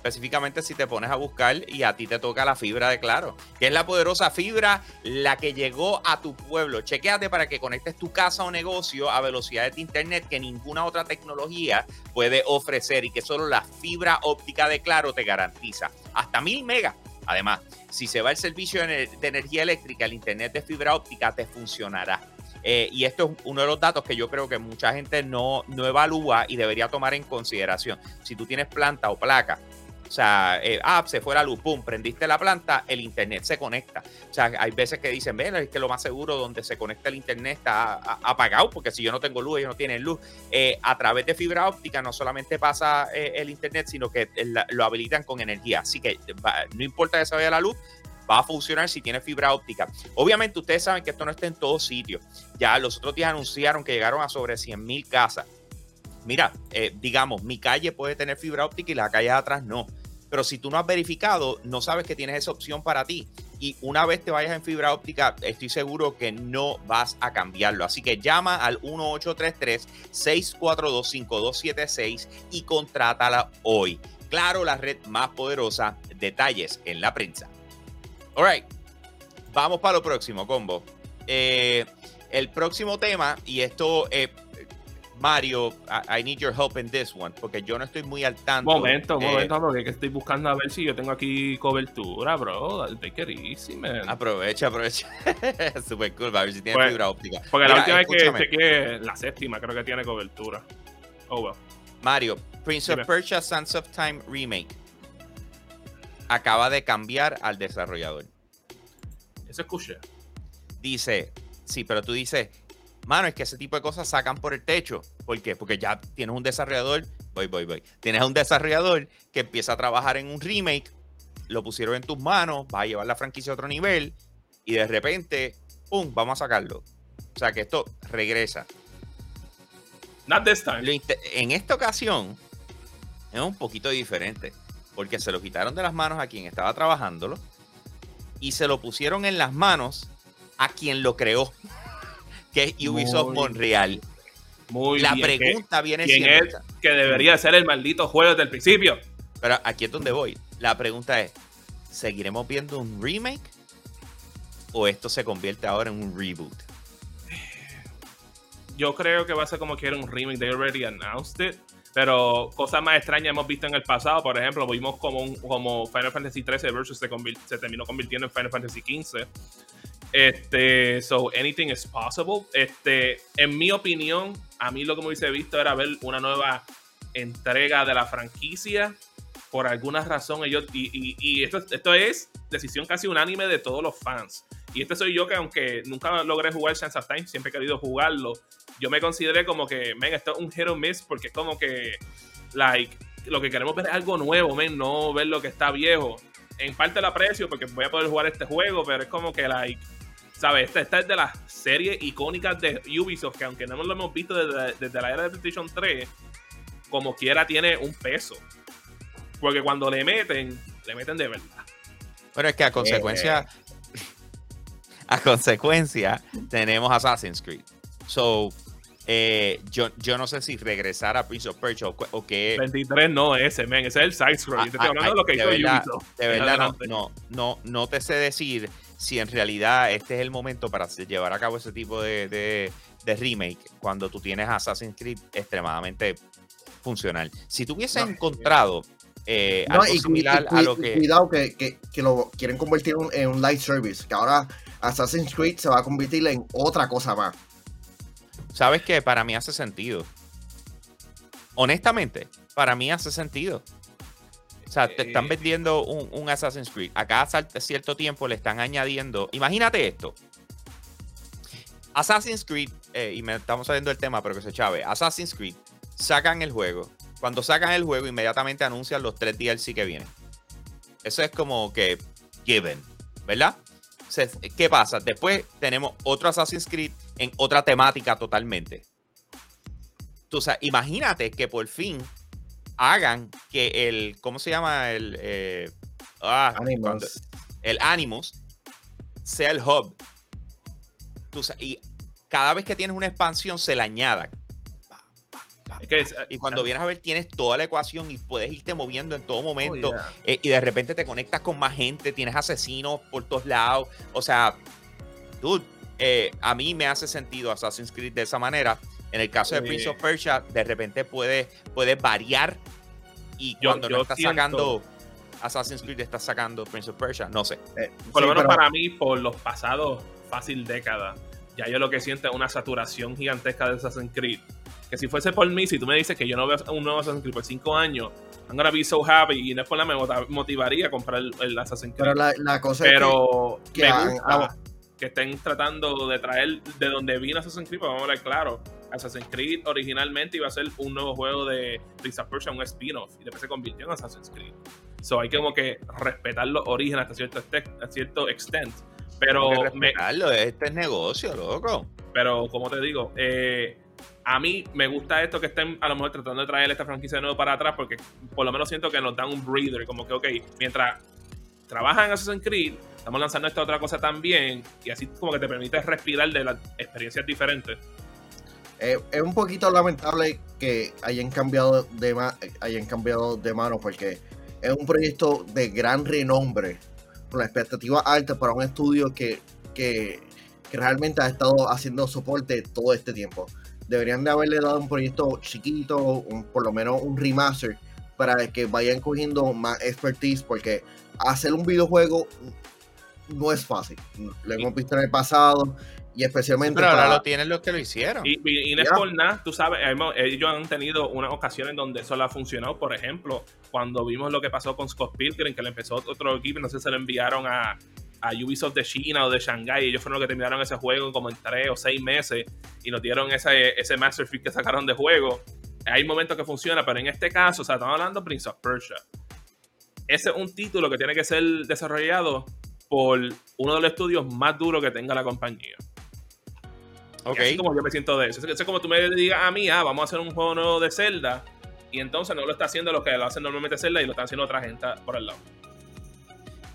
Específicamente si te pones a buscar y a ti te toca la fibra de Claro, que es la poderosa fibra, la que llegó a tu pueblo. Chequéate para que conectes tu casa o negocio a velocidades de internet que ninguna otra tecnología puede ofrecer y que solo la fibra óptica de Claro te garantiza. Hasta mil megas. Además, si se va el servicio de ener- de energía eléctrica, el internet de fibra óptica te funcionará. Eh, y esto es uno de los datos que yo creo que mucha gente no, no evalúa y debería tomar en consideración. Si tú tienes planta o placa, o sea, eh, ah, se fue la luz, pum, prendiste la planta, el internet se conecta. O sea, hay veces que dicen, ven, es que lo más seguro donde se conecta el internet está apagado, porque si yo no tengo luz, ellos no tienen luz. Eh, a través de fibra óptica no solamente pasa eh, el internet, sino que lo habilitan con energía. Así que no importa que se vaya la luz, va a funcionar si tiene fibra óptica. Obviamente ustedes saben que esto no está en todos sitios. Ya los otros días anunciaron que llegaron a sobre 100 mil casas. Mira, eh, digamos, mi calle puede tener fibra óptica y la calle de atrás no. Pero si tú no has verificado, no sabes que tienes esa opción para ti. Y una vez te vayas en fibra óptica, estoy seguro que no vas a cambiarlo. Así que llama al 1833-642-5276 y contrátala hoy. Claro, la red más poderosa. Detalles en la prensa. All right. Vamos para lo próximo, combo. Eh, el próximo tema, y esto, eh, Mario, I, I need your help in this one, porque yo no estoy muy al tanto. Momento, Eh, momento, porque es que estoy buscando a ver si yo tengo aquí cobertura, bro. Man. Aprovecha, aprovecha. Super cool, a ver si tiene Pues, fibra óptica. Porque la última vez que escúchame, chequeé, la séptima creo que tiene cobertura. Oh, well. Mario, Prince of Dime. Persia Sands of Time Remake acaba de cambiar al desarrollador. Eso escuché. dice, sí, pero tú dices, mano, es que ese tipo de cosas sacan por el techo. ¿Por qué? Porque ya tienes un desarrollador, voy, voy, voy. Tienes un desarrollador que empieza a trabajar en un remake, lo pusieron en tus manos, va a llevar la franquicia a otro nivel y de repente, ¡pum!, vamos a sacarlo. O sea que esto regresa. Not this time. En esta ocasión es un poquito diferente, porque se lo quitaron de las manos a quien estaba trabajándolo y se lo pusieron en las manos a quien lo creó, que es Ubisoft Muy Montreal. Muy La bien. pregunta viene ¿Quién siendo, es? Que, debería ser el maldito juego desde el principio. pero aquí es donde voy. La pregunta es, ¿seguiremos viendo un remake o esto se convierte ahora en un reboot? Yo creo que va a ser como que era un remake. They already announced it. Pero cosas más extrañas hemos visto en el pasado. Por ejemplo, vimos como, un- como Final Fantasy XIII Versus se terminó convirtiendo en Final Fantasy XV. Este, so anything is possible. Este, en mi opinión, a mí lo que me hubiese visto era ver una nueva entrega de la franquicia. Por alguna razón, ellos. Y, y- esto, esto es decisión casi unánime de todos los fans. Y este soy yo que, aunque nunca logré jugar Sands of Time, siempre he querido jugarlo. Yo me consideré como que, men, esto es un hit or miss porque es como que, like, lo que queremos ver es algo nuevo, men, no ver lo que está viejo. En parte lo aprecio porque voy a poder jugar este juego, pero es como que, like, ¿sabes? Esta, esta es de las series icónicas de Ubisoft que, aunque no lo hemos visto desde, desde la era de PlayStation 3, como quiera tiene un peso. Porque cuando le meten, le meten de verdad. Pero es que a consecuencia, a consecuencia, tenemos Assassin's Creed. So, eh, yo, yo no sé si regresar a Prince of Persia o, o que 23 no ese, men, ese es el side scroll. Yo te estoy Ah, hablando de ah, lo que de hizo verdad, Ubisoft. de verdad no, no, no, no te sé decir si en realidad este es el momento para llevar a cabo ese tipo de, de- de remake cuando tú tienes Assassin's Creed extremadamente funcional. Si tú hubieses No. encontrado eh, No, algo y, similar y a lo que... cuidado que, que- que lo quieren convertir en, en un live service, que ahora Assassin's Creed se va a convertir en otra cosa más. ¿Sabes qué? Para mí hace sentido. Honestamente, para mí hace sentido. O sea, te están vendiendo un, un Assassin's Creed. A cada cierto tiempo le están añadiendo. Imagínate esto. Assassin's Creed, eh, y me estamos saliendo del tema, pero que se chave. Assassin's Creed, sacan el juego. Cuando sacan el juego, inmediatamente anuncian los tres DLC que vienen. Eso es como que given, ¿verdad? ¿Qué pasa? Después tenemos otro Assassin's Creed en otra temática totalmente. Tú, o sea, imagínate que por fin hagan que el, ¿cómo se llama? El, eh, ah, cuando- el Animus sea el hub. Tú y cada vez que tienes una expansión se le añada. Es que es- Y cuando vienes a ver, tienes toda la ecuación y puedes irte moviendo en todo Oh, momento. yeah. Eh, y de repente te conectas con más gente, tienes asesinos por todos lados. O sea, dude, eh, a mí me hace sentido Assassin's Creed de esa manera. En el caso de. Prince of Persia, de repente puede, puede variar. Y Yo- cuando yo no estás siento- sacando Assassin's Creed, estás sacando Prince of Persia. No sé. Eh, Por lo sí, menos pero- para mí, por los pasados fácil décadas, ya yo lo que siento es una saturación gigantesca de Assassin's Creed. Que si fuese por mí, si tú me dices que yo no veo un nuevo Assassin's Creed por cinco años, I'm gonna be so happy y no es por la me motivaría a comprar el, el Assassin's Creed. Pero la, la cosa Pero que me gusta ah, que estén tratando de traer de donde vino Assassin's Creed, porque vamos a hablar claro. Assassin's Creed originalmente iba a ser un nuevo juego de Prince of Persia, un spin-off, y después se convirtió en Assassin's Creed. So hay que como que respetar los orígenes hasta cierto, a cierto extent. Pero, que me, respetarlo, este es negocio, loco. pero como te digo, eh, a mí me gusta esto que estén a lo mejor tratando de traer esta franquicia de nuevo para atrás, porque por lo menos siento que nos dan un breather, como que, ok, mientras trabajan en Assassin's Creed, estamos lanzando esta otra cosa también, y así como que te permite respirar de las experiencias diferentes. Eh, es un poquito lamentable que hayan cambiado de hayan cambiado de mano porque es un proyecto de gran renombre con la expectativa alta para un estudio que, que, que realmente ha estado haciendo soporte todo este tiempo. Deberían de haberle dado un proyecto chiquito, un- por lo menos un remaster, para que vayan cogiendo más expertise, porque hacer un videojuego no es fácil. Lo hemos visto en el pasado y especialmente Pero ahora para- lo tienen los que lo hicieron. Y, y, y no es Ya. por nada, tú sabes, hemos- ellos han tenido unas ocasiones donde eso le ha funcionado. Por ejemplo, cuando vimos lo que pasó con Scott Pilgrim, que le empezó otro equipo, no sé si se lo enviaron a, a Ubisoft de China o de Shanghai. Ellos fueron los que terminaron ese juego como en tres o seis meses y nos dieron ese, ese Masterpiece que sacaron de juego. Hay momentos que funciona, pero en este caso, o sea, estamos hablando de Prince of Persia. Ese es un título que tiene que ser desarrollado por uno de los estudios más duros que tenga la compañía. Ok. Así como yo me siento de eso. Es es como tú me digas a mí, ah, vamos a hacer un juego nuevo de Zelda. Y entonces no lo está haciendo lo que lo hacen normalmente Zelda y lo están haciendo otra gente por el lado.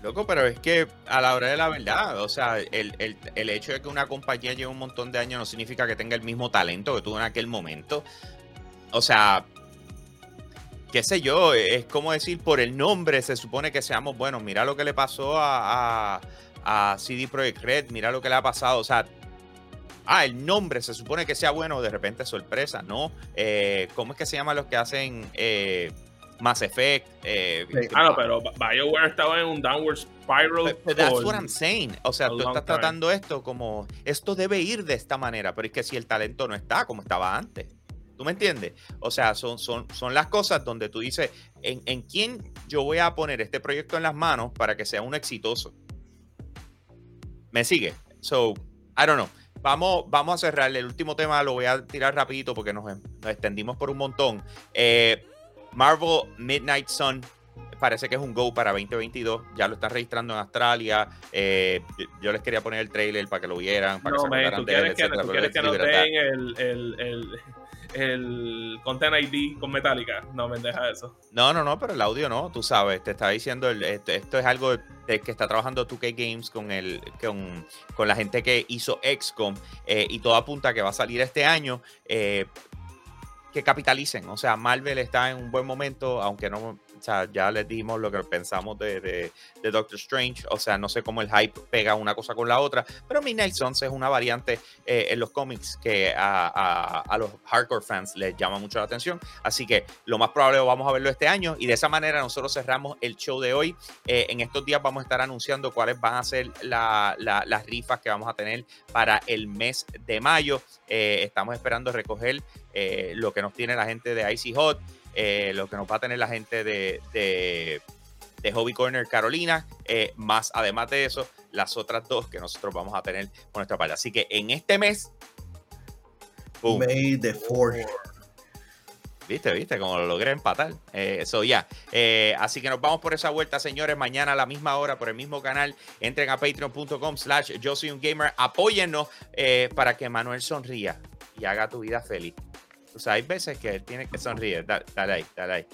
Loco, pero es que a la hora de la verdad, o sea, el, el- el hecho de que una compañía lleve un montón de años no significa que tenga el mismo talento que tuvo en aquel momento. O sea, qué sé yo, es como decir, por el nombre se supone que seamos buenos. Mira lo que le pasó a, a, a CD Projekt Red, mira lo que le ha pasado. O sea, ah, el nombre se supone que sea bueno, de repente sorpresa, ¿no? Eh, ¿Cómo es que se llaman los que hacen eh, Mass Effect? Eh, Sí. Ah, no, pero BioWare estaba en un downward spiral. But- but that's what I'm saying. O sea, tú estás time. tratando esto como esto debe ir de esta manera, pero es que si el talento no está como estaba antes. ¿Tú me entiendes? O sea, son, son, son las cosas donde tú dices, ¿en, ¿en quién yo voy a poner este proyecto en las manos para que sea un exitoso? ¿Me sigue? So, I don't know. Vamos, vamos a cerrar. El último tema lo voy a tirar rapidito porque nos, nos extendimos por un montón. Eh, Marvel Midnight Sun parece que es un go para 2022. Ya lo están registrando en Australia. Eh, yo- les quería poner el trailer para que lo vieran, para No, que se man, tú de él, quieres que, etcétera, tú quieres que nos den el, el, el, el Content ID con Metallica. No me deja eso. No, no, no, pero el audio no, tú sabes, te está diciendo, el- esto, es algo que está trabajando 2K Games con, el, con, con la gente que hizo XCOM eh, y todo apunta que va a salir este año. eh, que capitalicen, o sea, Marvel está en un buen momento, aunque no, o sea, ya les dimos lo que pensamos de, de, de Doctor Strange. O sea, no sé cómo el hype pega una cosa con la otra, pero Midnight Suns es una variante eh, en los cómics que a, a- a los hardcore fans les llama mucho la atención. Así que lo más probable vamos a verlo este año y de esa manera nosotros cerramos el show de hoy. Eh, en estos días vamos a estar anunciando cuáles van a ser la- la- las rifas que vamos a tener para el mes de mayo. Eh, estamos esperando recoger eh, lo que nos tiene la gente de Icy Hot, eh, lo que nos va a tener la gente de, de, de Hobby Corner Carolina, eh, más además de eso, las otras dos que nosotros vamos a tener por nuestra parte. Así que en este mes, boom, May the Fourth. Viste, viste, como lo logré empatar. Eso ya. Eh, así que nos vamos por esa vuelta, señores. Mañana a la misma hora, por el mismo canal. Entren a patreon.com slash yo soy un gamer. Apóyennos eh, para que Manuel sonría y haga tu vida feliz. O sea, hay veces que él tiene que sonreír. Da- Dale ahí, dale ahí.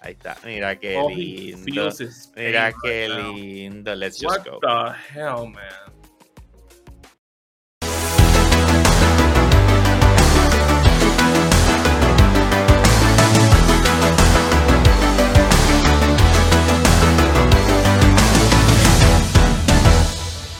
Ahí está. Mira qué he lindo. Mira qué lindo. Let's What just go. the hell, man?